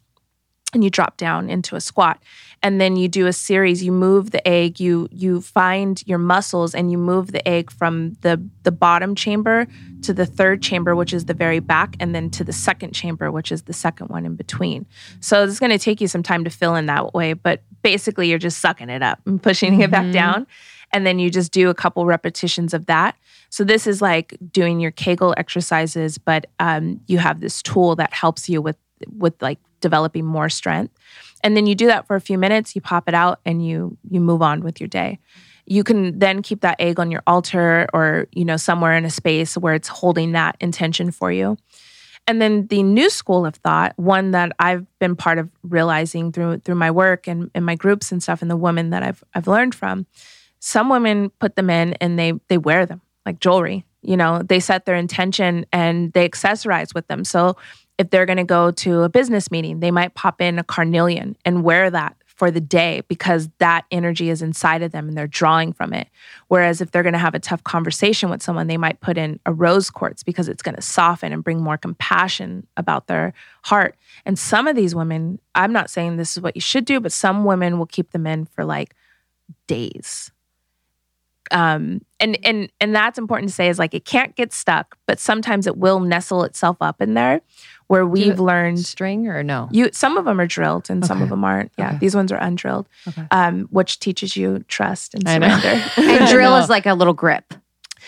and you drop down into a squat and then you do a series you move the egg you you find your muscles and you move the egg from the the bottom chamber to the third chamber which is the very back and then to the second chamber which is the second one in between so it's going to take you some time to fill in that way but basically you're just sucking it up and pushing mm-hmm. it back mm-hmm. down and then you just do a couple repetitions of that so this is like doing your kegel exercises but um, you have this tool that helps you with with like developing more strength. And then you do that for a few minutes, you pop it out and you you move on with your day. You can then keep that egg on your altar or, you know, somewhere in a space where it's holding that intention for you. And then the new school of thought, one that I've been part of realizing through through my work and in my groups and stuff and the women that I've I've learned from, some women put them in and they they wear them like jewelry. You know, they set their intention and they accessorize with them. So if they're going to go to a business meeting, they might pop in a carnelian and wear that for the day because that energy is inside of them and they're drawing from it. Whereas if they're going to have a tough conversation with someone, they might put in a rose quartz because it's going to soften and bring more compassion about their heart. And some of these women, I'm not saying this is what you should do, but some women will keep them in for like days um, and and and that's important to say is like it can't get stuck, but sometimes it will nestle itself up in there. Where we've learned string or no, you some of them are drilled and okay. some of them aren't. Yeah, okay. these ones are undrilled, okay. um, which teaches you trust and surrender. and drill is like a little grip.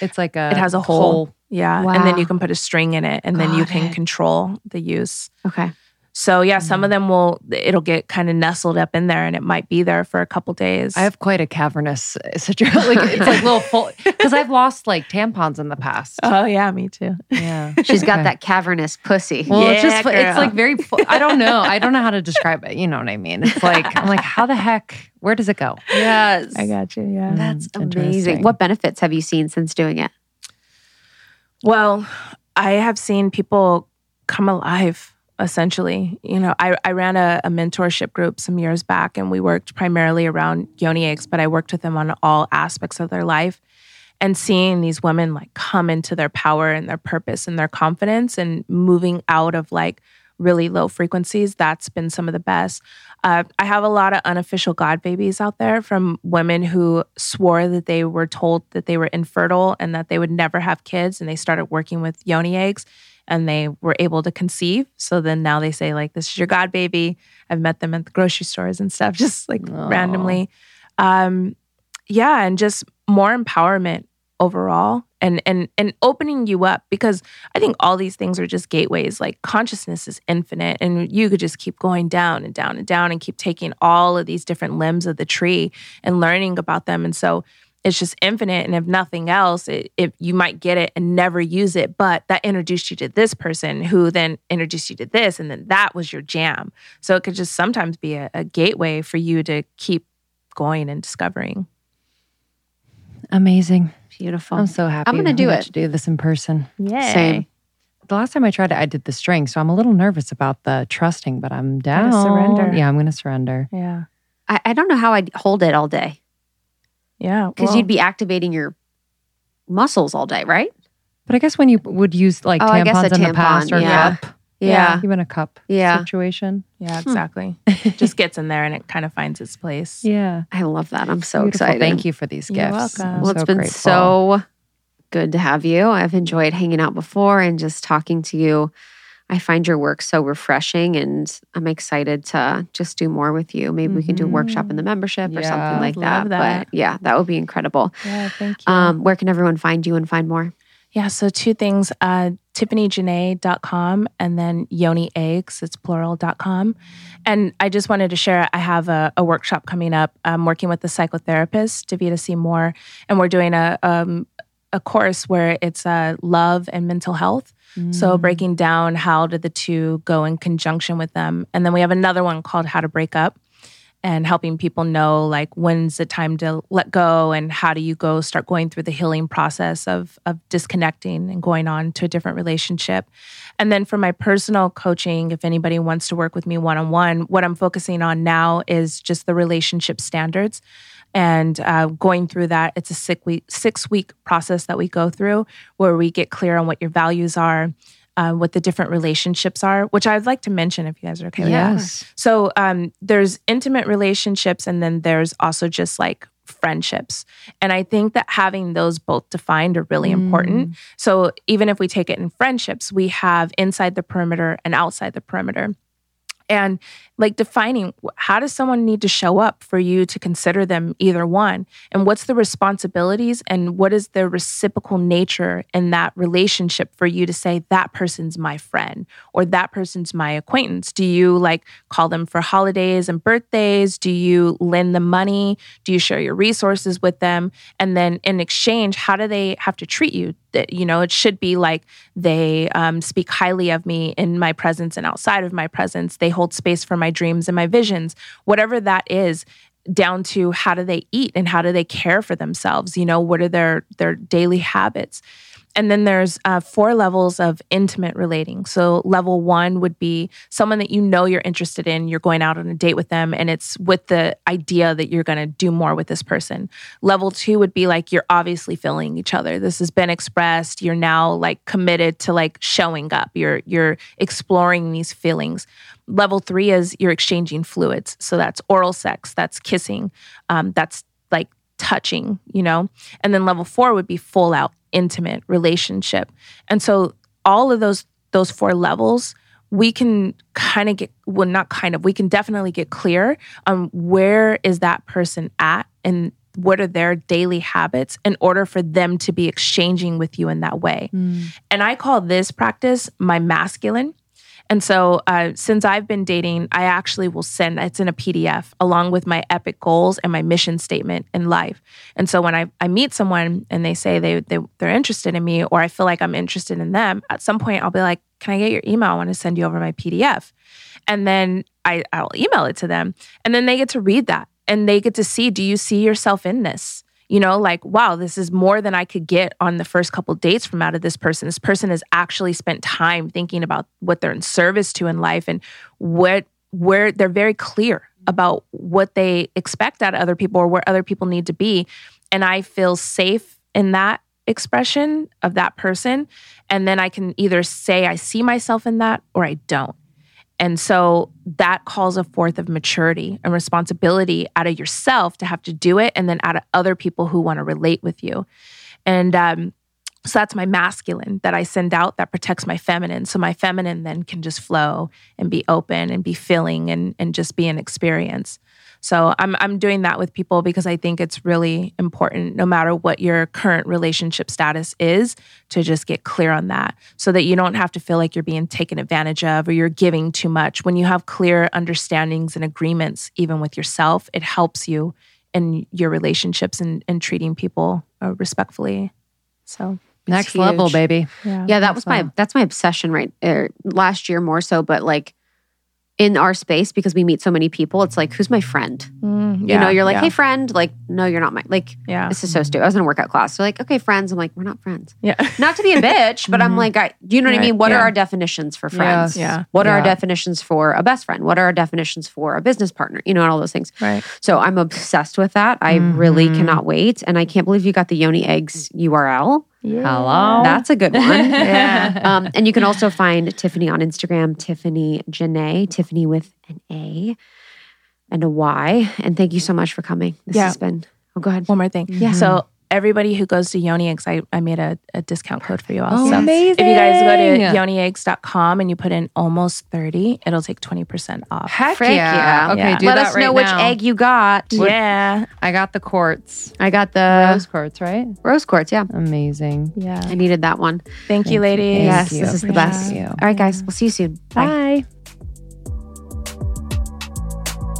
It's like a it has a hole. hole. Yeah, wow. and then you can put a string in it, and Got then you can it. control the use. Okay. So yeah, some of mm. them will it'll get kind of nestled up in there and it might be there for a couple days. I have quite a cavernous situation. Like it's like little full because I've lost like tampons in the past. Oh yeah, me too. Yeah. She's got that cavernous pussy. Well, yeah, it's just girl. it's like very I don't know. I don't know how to describe it. You know what I mean? It's like I'm like how the heck where does it go? Yes. I got you. Yeah. That's amazing. What benefits have you seen since doing it? Well, I have seen people come alive essentially. You know, I, I ran a, a, mentorship group some years back and we worked primarily around yoni eggs, but I worked with them on all aspects of their life. And seeing these women like come into their power and their purpose and their confidence and moving out of like really low frequencies. That's been some of the best. Uh, I have a lot of unofficial God babies out there from women who swore that they were told that they were infertile and that they would never have kids, and they started working with yoni eggs and they were able to conceive. So then now they say, like, this is your God baby. I've met them at the grocery stores and stuff, just like Aw. randomly. Um, yeah, and just more empowerment overall and and and opening you up because I think all these things are just gateways. Like consciousness is infinite and you could just keep going down and down and down and keep taking all of these different limbs of the tree and learning about them. And so it's just infinite and if nothing else it, if you might get it and never use it but that introduced you to this person who then introduced you to this and then that was your jam so it could just sometimes be a, a gateway for you to keep going and discovering Amazing. Beautiful. I'm so happy. I'm gonna we do got it. to do this in person. yeah Same. The last time I tried it, I did the string, so I'm a little nervous about the trusting, but I'm down. Gotta surrender. Yeah, I'm going to surrender. yeah I, I don't know how I'd hold it all day yeah because well, you'd be activating your muscles all day, right? But I guess when you would use like Oh, I guess tampons a in the past or yeah. cup, Yeah. even a cup Yeah. situation. yeah hmm. exactly just gets in there and it kind of finds its place Yeah. I love that. I'm so Beautiful. excited. Thank you for these You're gifts. welcome. I'm Well, it's so been grateful. so good to have you. I've enjoyed hanging out before and just talking to you. I find your work so refreshing and I'm excited to just do more with you. Maybe we can do a workshop in the membership or something like love that. that. But yeah, that would be incredible. yeah thank you Um, where can everyone find you and find more? Yeah, so two things uh, TiffanyJanae.com and then Yoni Eggs, it's plural.com. And I just wanted to share I have a, a workshop coming up. I'm working with the psychotherapist, Davita Seymour, and we're doing a, um, a course where it's uh, love and mental health. So mm. breaking down how do the two go in conjunction with them. And then we have another one called How to Break Up and helping people know like when's the time to let go and how do you go start going through the healing process of of disconnecting and going on to a different relationship. And then for my personal coaching, if anybody wants to work with me one on one, what I'm focusing on now is just the relationship standards. And uh, going through that, it's a six week six week process that we go through where we get clear on what your values are, uh, what the different relationships are. Which I'd like to mention if you guys are okay with that. Yes. So um, there's intimate relationships, and then there's also just like friendships. And I think that having those both defined are really important. So even if we take it in friendships, we have inside the perimeter and outside the perimeter. And like defining how does someone need to show up for you to consider them either one? And what's the responsibilities and what is the reciprocal nature in that relationship for you to say that person's my friend or that person's my acquaintance? Do you like call them for holidays and birthdays? Do you lend them money? Do you share your resources with them? And then in exchange, how do they have to treat you? That you know, it should be like they um, speak highly of me in my presence and outside of my presence. They hold space for my dreams and my visions, whatever that is down to how do they eat and how do they care for themselves? You know what are their their daily habits and then there's uh, four levels of intimate relating. So, level one would be someone that you know you're interested in. You're going out on a date with them, and it's with the idea that you're going to do more with this person. Level two would be like you're obviously feeling each other. This has been expressed. You're now like committed to like showing up. You're you're exploring these feelings. Level three is you're exchanging fluids. So that's oral sex. That's kissing. Um, that's like touching. You know. And then level four would be full out intimate relationship. And so all of those those four levels we can kind of get well not kind of we can definitely get clear on where is that person at and what are their daily habits in order for them to be exchanging with you in that way. Mm. And I call this practice my masculine. And so, uh, since I've been dating, I actually will send it's in a PDF along with my epic goals and my mission statement in life. And so, when I, I meet someone and they say they, they they're interested in me, or I feel like I'm interested in them, at some point I'll be like, "Can I get your email? I want to send you over my PDF." And then I I'll email it to them, and then they get to read that and they get to see, do you see yourself in this? You know like wow this is more than i could get on the first couple dates from out of this person. This person has actually spent time thinking about what they're in service to in life and what where they're very clear about what they expect out of other people or where other people need to be. And i feel safe in that expression of that person. And then i can either say i see myself in that or i don't And so that calls a forth of maturity and responsibility out of yourself to have to do it and then out of other people who want to relate with you. And um, so that's my masculine that I send out that protects my feminine. So my feminine then can just flow and be open and be filling and, and just be an experience. So I'm I'm doing that with people because I think it's really important no matter what your current relationship status is to just get clear on that so that you don't have to feel like you're being taken advantage of or you're giving too much. When you have clear understandings and agreements even with yourself, it helps you in your relationships and, and treating people uh, respectfully. So Next level, baby. yeah. Yeah, that was my that's my obsession right er, last year more so, but like in our space because we meet so many people, it's like who's my friend? Mm, you know, you're like, yeah, hey friend, like no, you're not my like. yeah, This is so stupid. I was in a workout class. So like, okay, friends. I'm like, we're not friends. yeah, Not to be a bitch, but I'm Mhm. like, I, you know what I mean? What are our definitions for friends? yeah, What are our definitions for a best friend? What are our definitions for a business partner? You know, and all those things. right. So I'm obsessed with that. I really Mhm. cannot wait. And I can't believe you got the Yoni Eggs URL. Hello. That's a good one. Yeah. Um, and you can also find Tiffany on Instagram, Tiffany Janae, Tiffany with an A and a Y. And thank you so much for coming. This Yeah. has been, oh, go ahead. One more thing. Yeah. So everybody who goes to Yoni Eggs, I, I made a, a discount code for you all. Oh, so amazing. if you guys go to yonieggs.com and you put in almost 30, it'll take 20% off. Heck Frick yeah. yeah. Okay, Yeah. do Let that us right know which egg you got. Yeah. I got the quartz. I got the Rose quartz, right? rose quartz. Yeah. Amazing. Yeah. I needed that one. Thank you, Thank you. ladies. yes, you. this is the best. Thank. All right, guys. We'll see you soon. Bye. Bye.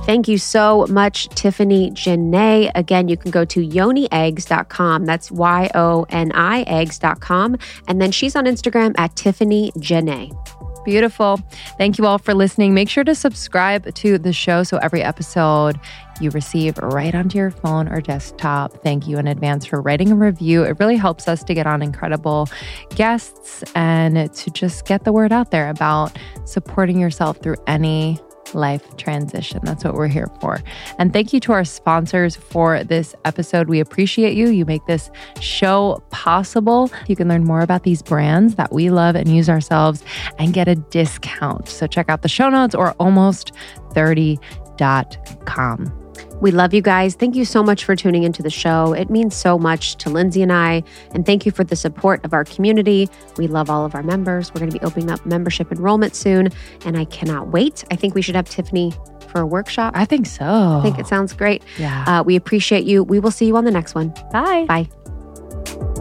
Thank you so much, Tiffany Janae. Again, you can go to yonieggs.com. That's Y O N I eggs.com. And then she's on Instagram at Tiffany Janae. Beautiful. Thank you all for listening. Make sure to subscribe to the show so every episode you receive right onto your phone or desktop. Thank you in advance for writing a review. It really helps us to get on incredible guests and to just get the word out there about supporting yourself through any life transition. That's what we're here for. And thank you to our sponsors for this episode. We appreciate you. You make this show possible. You can learn more about these brands that we love and use ourselves and get a discount. So check out the show notes or almost30.com. We love you guys. Thank you so much for tuning into the show. It means so much to Lindsey and I. And thank you for the support of our community. We love all of our members. We're going to be opening up membership enrollment soon. And I cannot wait. I think we should have Tiffany for a workshop. I think so. I think it sounds great. yeah. Uh, we appreciate you. We will see you on the next one. Bye. Bye.